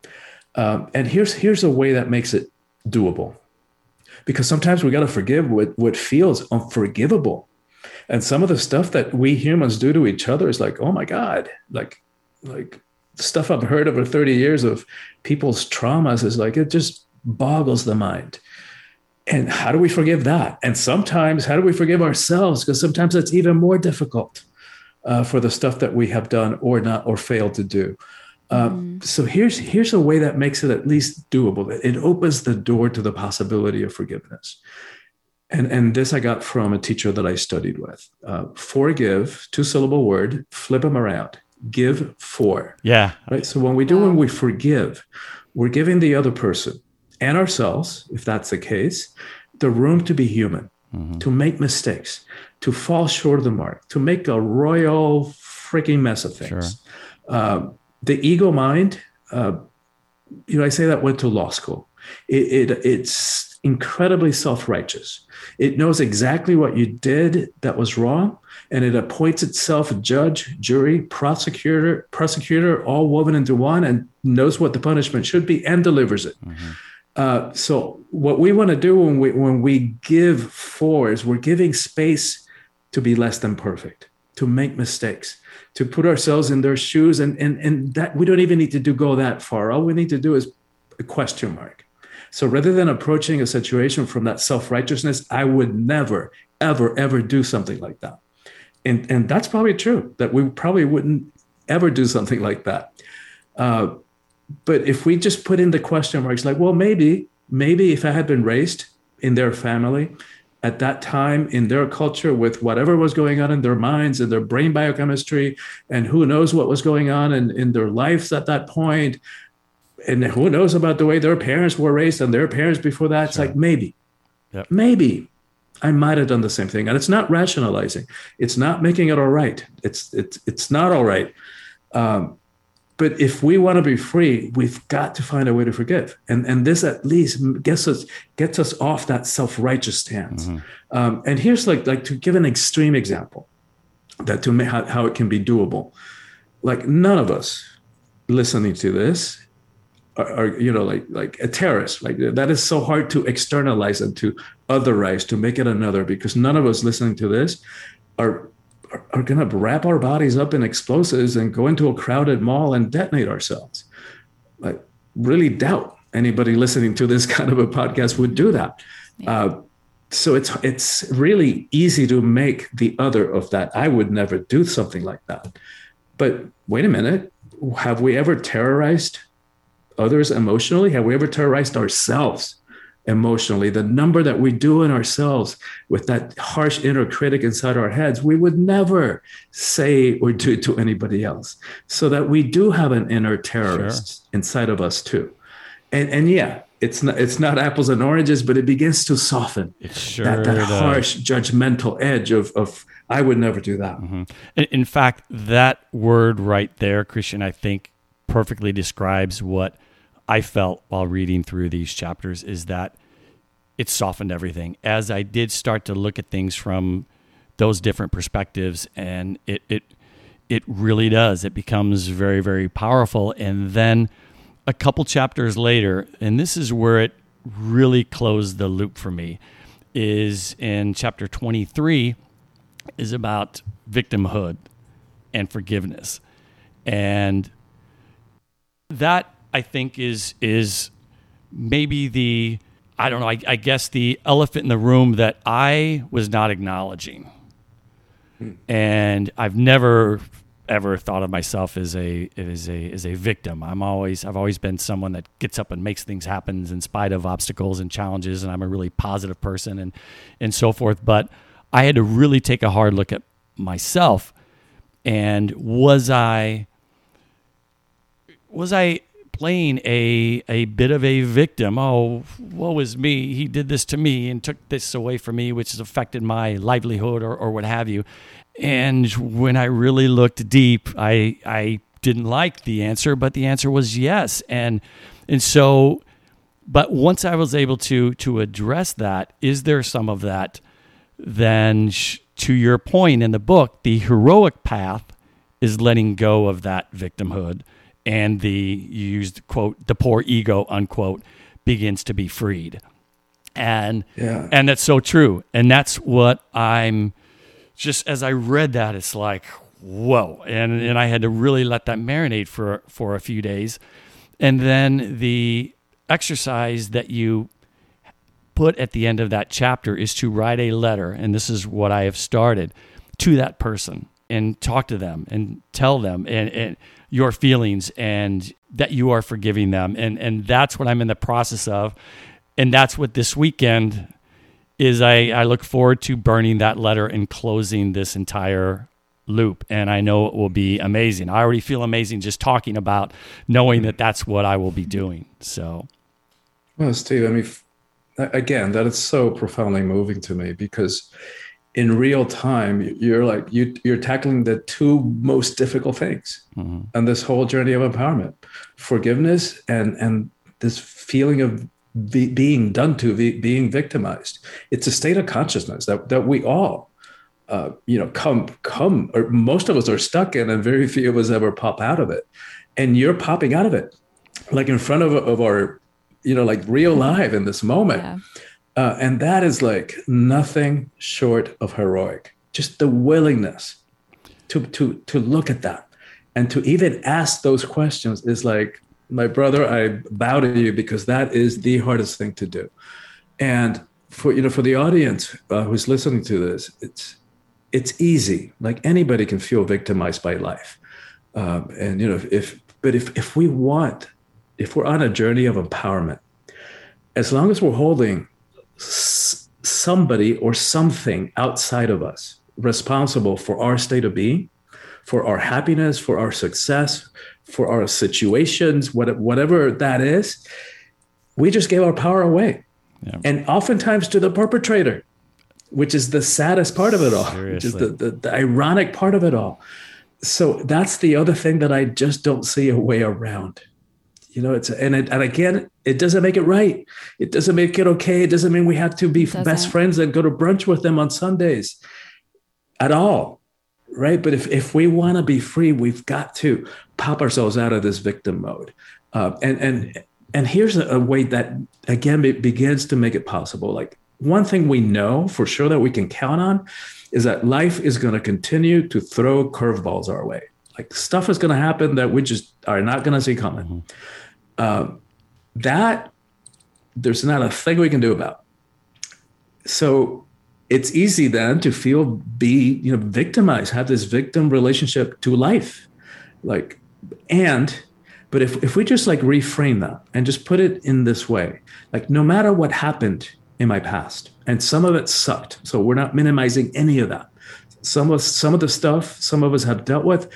Um, and here's here's a way that makes it doable, because sometimes we got to forgive what what feels unforgivable, and some of the stuff that we humans do to each other is like, oh my god, like like stuff I've heard over 30 years of people's traumas is like it just boggles the mind. And how do we forgive that? And sometimes, how do we forgive ourselves? Because sometimes it's even more difficult uh, for the stuff that we have done or not or failed to do. Um, mm. So here's here's a way that makes it at least doable. It opens the door to the possibility of forgiveness. And, and this I got from a teacher that I studied with. Uh, forgive, two syllable word, flip them around give for. Yeah. Right. So when we do, when we forgive, we're giving the other person and ourselves, if that's the case, the room to be human, mm-hmm. to make mistakes, to fall short of the mark, to make a royal freaking mess of things. Sure. Uh, the ego mind, uh, you know, I say that went to law school. It, it it's incredibly self righteous. It knows exactly what you did that was wrong, and it appoints itself judge, jury, prosecutor, prosecutor, all woven into one, and knows what the punishment should be and delivers it. Mm-hmm. Uh, so what we want to do when we when we give for is we're giving space to be less than perfect, to make mistakes, to put ourselves in their shoes, and and and that we don't even need to do go that far. All we need to do is a question mark. So rather than approaching a situation from that self righteousness, I would never, ever, ever do something like that. And and that's probably true that we probably wouldn't ever do something like that. Uh, but if we just put in the question marks like well maybe maybe if i had been raised in their family at that time in their culture with whatever was going on in their minds and their brain biochemistry and who knows what was going on in, in their lives at that point and who knows about the way their parents were raised and their parents before that it's like maybe yep. maybe i might have done the same thing and it's not rationalizing it's not making it all right it's it's it's not all right um, but if we want to be free, we've got to find a way to forgive, and and this at least gets us gets us off that self righteous stance. Mm-hmm. Um, and here's like like to give an extreme example that to how, how it can be doable. Like none of us listening to this are, are, you know like like a terrorist. Like that is so hard to externalize and to otherize to make it another because none of us listening to this are are, going to wrap our bodies up in explosives and go into a crowded mall and detonate ourselves. I really doubt anybody listening to this [laughs] kind of a podcast would do that. Yeah. Uh, so it's it's really easy to make the other of that. I would never do something like that. But wait a minute, have we ever terrorized others emotionally? Have we ever terrorized ourselves? Emotionally, the number that we do in ourselves with that harsh inner critic inside our heads, we would never say or do to anybody else. So that we do have an inner terrorist sure. inside of us too. And and yeah, it's not it's not apples and oranges, but it begins to soften sure that, that harsh judgmental edge of of I would never do that. Mm-hmm. In fact, that word right there, Christian, I think perfectly describes what I felt while reading through these chapters is that it softened everything. As I did start to look at things from those different perspectives, and it it it really does. It becomes very very powerful, and then a couple chapters later, and this is where it really closed the loop for me, is in chapter twenty three, is about victimhood and forgiveness, and that I think is is maybe the I don't know. I, I, guess the elephant in the room that I was not acknowledging, hmm. and I've never ever thought of myself as a as a as a victim. I'm always I've always been someone that gets up and makes things happen in spite of obstacles and challenges, and I'm a really positive person and and so forth. But I had to really take a hard look at myself, and was I was I playing a a bit of a victim. Oh, woe is me. He did this to me and took this away from me, which has affected my livelihood or, or what have you. And when I really looked deep, I I didn't like the answer, but the answer was yes. And and so but once I was able to to address that, is there some of that then sh- to your point in the book, the heroic path is letting go of that victimhood and the you used quote the poor ego unquote begins to be freed. And yeah. and that's so true. And that's what i'm just as i read that it's like whoa. And and i had to really let that marinate for for a few days. And then the exercise that you put at the end of that chapter is to write a letter and this is what i have started to that person and talk to them and tell them and, and your feelings and that you are forgiving them. And, and that's what I'm in the process of. And that's what this weekend is. I, I look forward to burning that letter and closing this entire loop. And I know it will be amazing. I already feel amazing just talking about knowing that that's what I will be doing. So, well, Steve, I mean, again, that is so profoundly moving to me because in real time you're like you you're tackling the two most difficult things mm-hmm. on this whole journey of empowerment forgiveness and and this feeling of be, being done to, be, being victimized. It's a state of consciousness that, that we all, uh, you know, come, come, or most of us are stuck in, and very few of us ever pop out of it. And you're popping out of it, like in front of, of our, you know, like real live in this moment. Yeah. Uh, and that is like nothing short of heroic. Just the willingness to to to look at that. And to even ask those questions is like my brother i bow to you because that is the hardest thing to do. And for you know for the audience uh, who's listening to this it's it's easy. Like anybody can feel victimized by life. Um, and you know if but if if we want if we're on a journey of empowerment as long as we're holding s- somebody or something outside of us responsible for our state of being for our happiness, for our success, for our situations, what, whatever that is, we just gave our power away. Yeah. And oftentimes to the perpetrator, which is the saddest part of it all, which is the, the, the ironic part of it all. So that's the other thing that I just don't see a way around. You know, it's and it, and again, it doesn't make it right. It doesn't make it okay. It doesn't mean we have to be best friends and go to brunch with them on Sundays at all right? But if, if we want to be free we've got to pop ourselves out of this victim mode. Uh, and and and here's a, a way that again it begins to make it possible. Like one thing we know for sure that we can count on is that life is going to continue to throw curveballs our way. Like stuff is going to happen that we just are not going to see coming Um, that there's not a thing we can do about. So it's easy then to feel be you know victimized have this victim relationship to life. Like and but if, if we just like reframe that and just put it in this way like no matter what happened in my past and some of it sucked so we're not minimizing any of that. Some of some of the stuff some of us have dealt with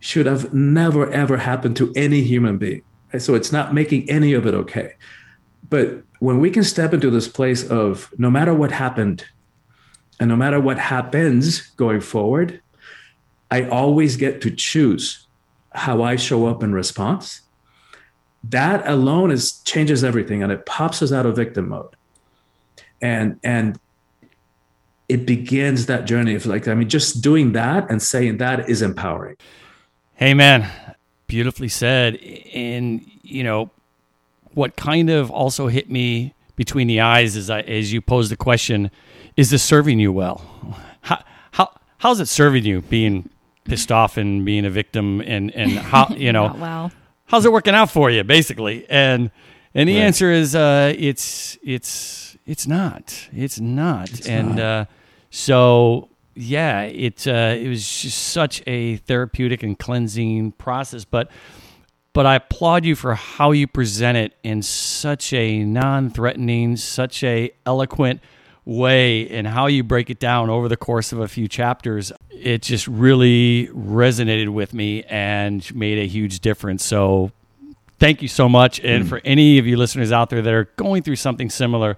should have never ever happened to any human being? So it's not making any of it okay but when we can step into this place of no matter what happened and no matter what happens going forward, I always get to choose how I show up in response. That alone is changes everything and it pops us out of victim mode. And and it begins that journey of like, I mean, just doing that and saying that is empowering. Hey, man, beautifully said. And, you know, what kind of also hit me between the eyes as, I, as you pose the question is this serving you well? How, how, how's it serving you being pissed off and being a victim? And, and [laughs] how, you know, well. how's it working out for you basically and and the Right. answer is uh it's it's it's not it's not It's and not. uh so yeah it uh it was just such a therapeutic and cleansing process but but I applaud you for how you present it in such a non-threatening, such a eloquent way and how you break it down over the course of a few chapters. It just really resonated with me and made a huge difference. So thank you so much. And for any of you listeners out there that are going through something similar,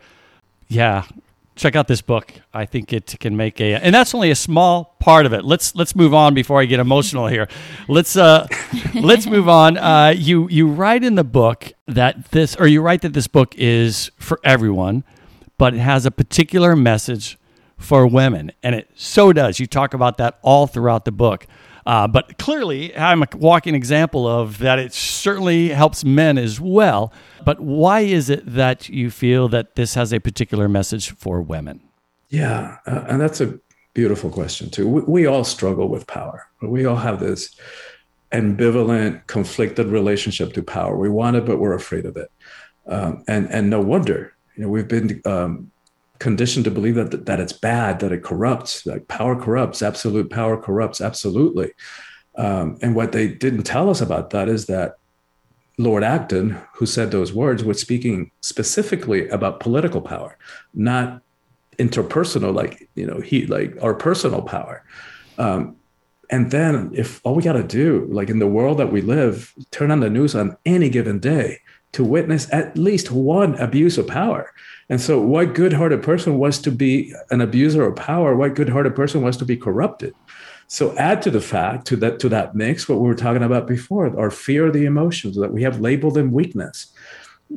yeah, check out this book. I think it can make a and that's only a small part of it. Let's let's move on before I get emotional here. Let's uh [laughs] let's move on. Uh you you write in the book that this or you write that this book is for everyone, but it has a particular message for women and it so does. You talk about that all throughout the book. Uh, but clearly, I'm a walking example of that. It certainly helps men as well. But why is it that you feel that this has a particular message for women? Yeah, uh, and that's a beautiful question too. We, we all struggle with power. We all have this ambivalent, conflicted relationship to power. We want it, but we're afraid of it, um, and and no wonder. You know, we've been um, conditioned to believe that that it's bad, that it corrupts. Like power corrupts. Absolute power corrupts. Absolutely. Um, and what they didn't tell us about that is that Lord Acton, who said those words, was speaking specifically about political power, not interpersonal, like you know, he like our personal power. Um, and then, if all we got to do, like in the world that we live, turn on the news on any given day to witness at least one abuse of power. And so, what good-hearted person was to be an abuser of power? What good-hearted person was to be corrupted? So add to the fact to that to that mix what we were talking about before, our fear the emotions that we have labeled them weakness.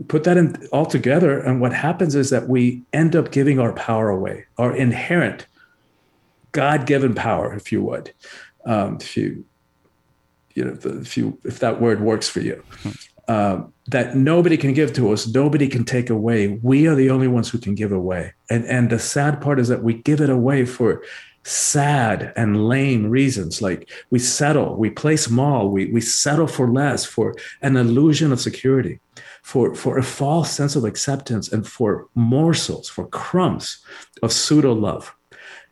put that in all together, and what happens is that we end up giving our power away, our inherent God-given power, if you would, um, if you you know if you if that word works for you. Um, that nobody can give to us, nobody can take away. We are the only ones who can give away. And and the sad part is that we give it away for sad and lame reasons. Like we settle, we play small, we we settle for less, for an illusion of security, for for a false sense of acceptance, and for morsels, for crumbs of pseudo love.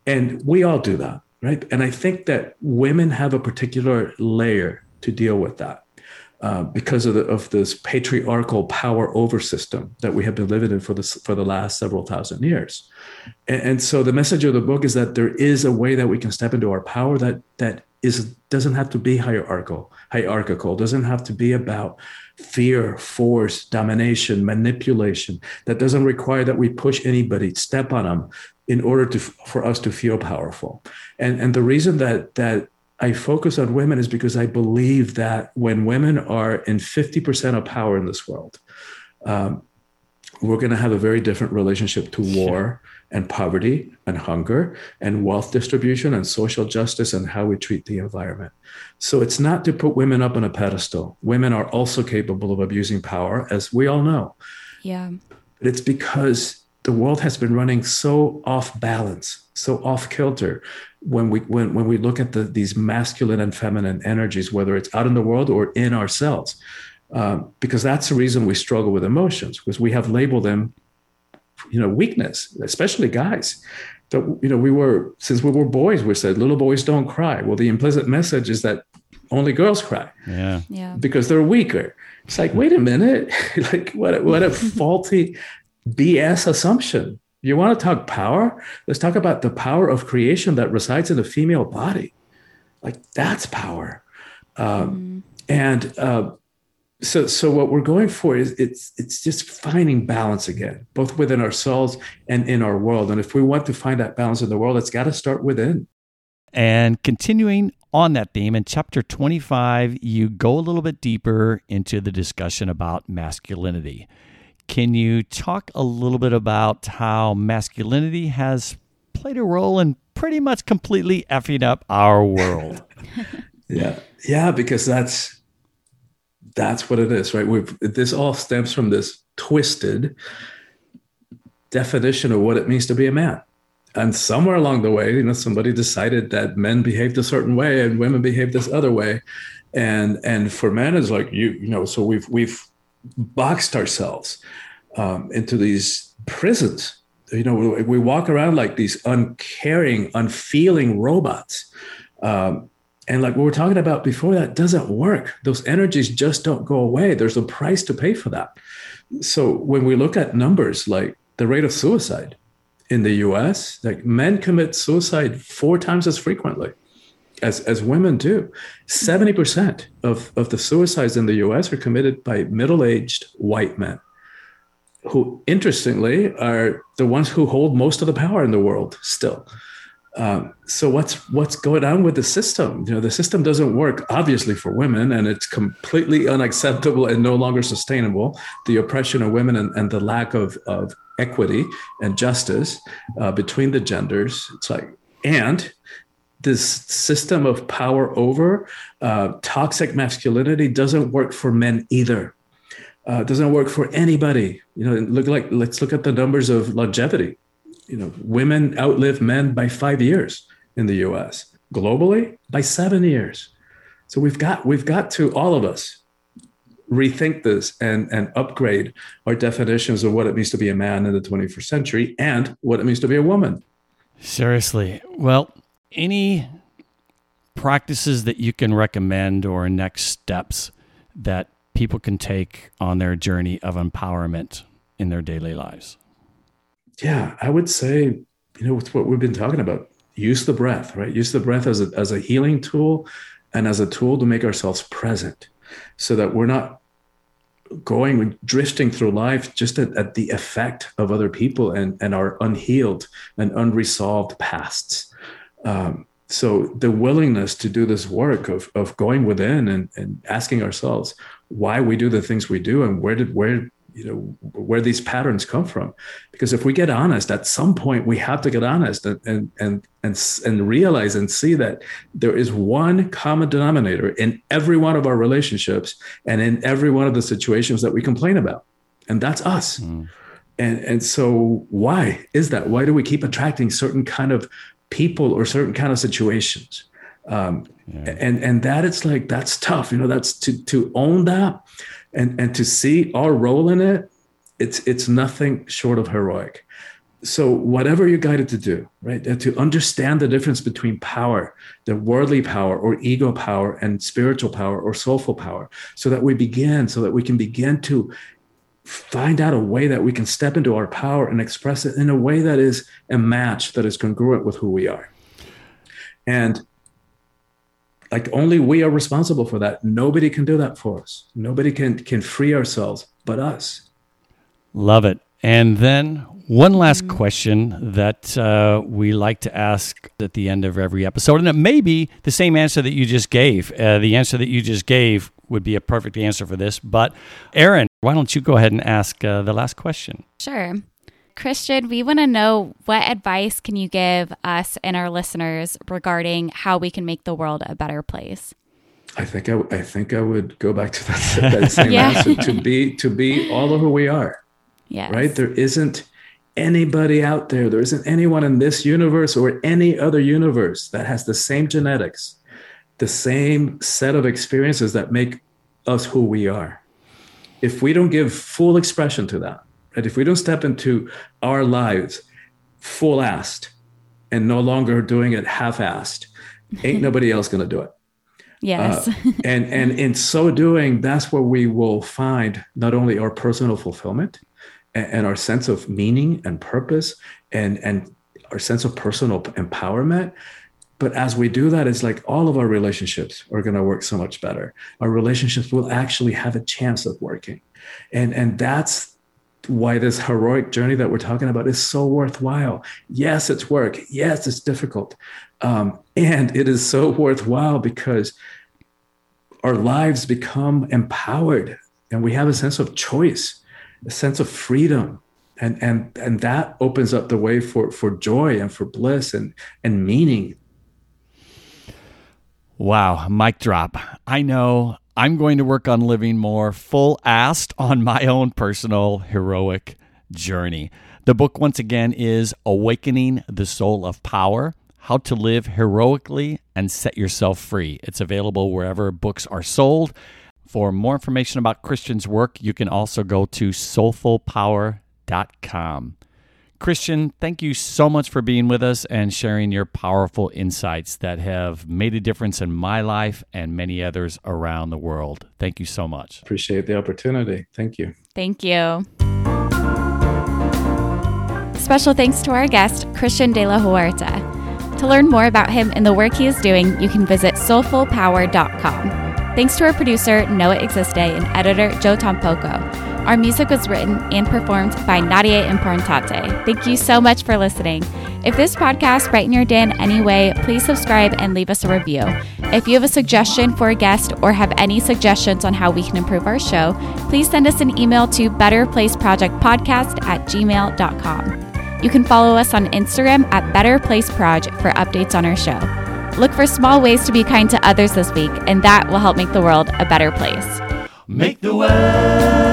And we all do that, right? And I think that women have a particular layer to deal with that uh, because of, the, of this patriarchal power over system that we have been living in for, this, for the last several thousand years. And, and, so the message of the book is that there is a way that we can step into our power that, that is, doesn't have to be hierarchical, hierarchical, doesn't have to be about fear, force, domination, manipulation, that doesn't require that we push anybody, step on them in order to, for us to feel powerful. And, and the reason that, that I focus on women is because I believe that when women are in 50% of power in this world, um, we're going to have a very different relationship to war and poverty and hunger and wealth distribution and social justice and how we treat the environment. So it's not to put women up on a pedestal. Women are also capable of abusing power, as we all know. Yeah. But it's because the world has been running so off balance, so off kilter when we when, when we look at the, these masculine and feminine energies, whether it's out in the world or in ourselves, um, because that's the reason we struggle with emotions, because we have labeled them, you know, weakness, especially guys. That you know, we were since we were boys, we said little boys don't cry. Well, the implicit message is that only girls cry. Yeah. Yeah. Because they're weaker. It's like, wait a minute, [laughs] like what? A, what a faulty BS assumption. You want to talk power? Let's talk about the power of creation that resides in the female body. Like that's power. Um, mm. And uh, so, so what we're going for is it's it's just finding balance again, both within ourselves and in our world. And if we want to find that balance in the world, it's got to start within. And continuing on that theme, in chapter 25, you go a little bit deeper into the discussion about masculinity. Can you talk a little bit about how masculinity has played a role in pretty much completely effing up our world? [laughs] yeah, yeah, because that's that's what it is, right? We've this all stems from this twisted definition of what it means to be a man. And somewhere along the way, you know, somebody decided that men behaved a certain way and women behaved this other way. And and for men, it's like you, you know, so we've we've boxed ourselves um, into these prisons. You know, we, we, walk around like these uncaring, unfeeling robots. Um, and like we were talking about before, that doesn't work. Those energies just don't go away. There's a price to pay for that. So when we look at numbers like the rate of suicide in the US, like men commit suicide four times as frequently as, as women do. 70% of, of the suicides in the US are committed by middle aged white men, who, interestingly, are the ones who hold most of the power in the world still. Um, so what's what's going on with the system? You know, the system doesn't work obviously for women, and it's completely unacceptable and no longer sustainable. The oppression of women and, and the lack of, of equity and justice uh, between the genders. It's like, and this system of power over uh, toxic masculinity doesn't work for men either. Uh, doesn't work for anybody. You know, look like let's look at the numbers of longevity. You know, women outlive men by five years in the U.S. Globally, by seven years. So we've got we've got to all of us rethink this and and upgrade our definitions of what it means to be a man in the 21st century and what it means to be a woman. Seriously, well, any practices that you can recommend or next steps that people can take on their journey of empowerment in their daily lives? Yeah, I would say, you know, it's what we've been talking about. Use the breath, right? Use the breath as a, as a healing tool and as a tool to make ourselves present so that we're not going drifting through life just at, at the effect of other people and, and our unhealed and unresolved pasts um, so the willingness to do this work of, of going within and, and asking ourselves why we do the things we do and where did where you know where these patterns come from. Because if we get honest at some point we have to get honest and and and and, and realize and see that there is one common denominator in every one of our relationships and in every one of the situations that we complain about. And that's us. Mm. and and so why is that? Why do we keep attracting certain kind of people or certain kind of situations um, yeah. and and that it's like that's tough you know that's to to own that and and to see our role in it it's it's nothing short of heroic so whatever you're guided to do right and to understand the difference between power the worldly power or ego power and spiritual power or soulful power so that we begin so that we can begin to find out a way that we can step into our power and express it in a way that is a match that is congruent with who we are. And like only we are responsible for that. Nobody can do that for us. Nobody can can free ourselves but us. Love it. And then one last question that uh, we like to ask at the end of every episode and it may be the same answer that you just gave. Uh, the answer that you just gave would be a perfect answer for this but Aaron why don't you go ahead and ask uh, the last question sure Christian, we want to know what advice can you give us and our listeners regarding how we can make the world a better place? I think I, I think I would go back to that, [laughs] that same yeah. answer to be to be all of who we are. Yeah. Right. There isn't anybody out there. There isn't anyone in this universe or any other universe that has the same genetics, the same set of experiences that make us who we are. If we don't give full expression to that, Right? If we don't step into our lives full assed and no longer doing it half assed, ain't [laughs] nobody else going to do it. Yes. Uh, and and in so doing, that's where we will find not only our personal fulfillment and, and our sense of meaning and purpose and and our sense of personal empowerment, but as we do that, it's like all of our relationships are going to work so much better. Our relationships will actually have a chance of working. And, and that's why this heroic journey that we're talking about is so worthwhile. Yes, it's work. Yes, it's difficult. Um, and it is so worthwhile because our lives become empowered and we have a sense of choice, a sense of freedom. And, and, and that opens up the way for, for joy and for bliss and, and meaning. Wow, mic drop. I know I'm going to work on living more full assed on my own personal heroic journey. The book, once again, is Awakening the Soul of Power How to Live Heroically and Set Yourself Free. It's available wherever books are sold. For more information about Christian's work, you can also go to soulfulpower.com. Christian, thank you so much for being with us and sharing your powerful insights that have made a difference in my life and many others around the world. Thank you so much. Appreciate the opportunity. Thank you. Thank you. Special thanks to our guest, Christian de la Huerta. To learn more about him and the work he is doing, you can visit soulfulpower.com. Thanks to our producer, Noah Existe, and editor, Joe Tampoco. Our music was written and performed by Nadia Improntate. Thank you so much for listening. If this podcast brightened your day in any way, please subscribe and leave us a review. If you have a suggestion for a guest or have any suggestions on how we can improve our show, please send us an email to betterplaceprojectpodcast at gmail.com. You can follow us on Instagram at betterplaceproj for updates on our show. Look for small ways to be kind to others this week, and that will help make the world a better place. Make the world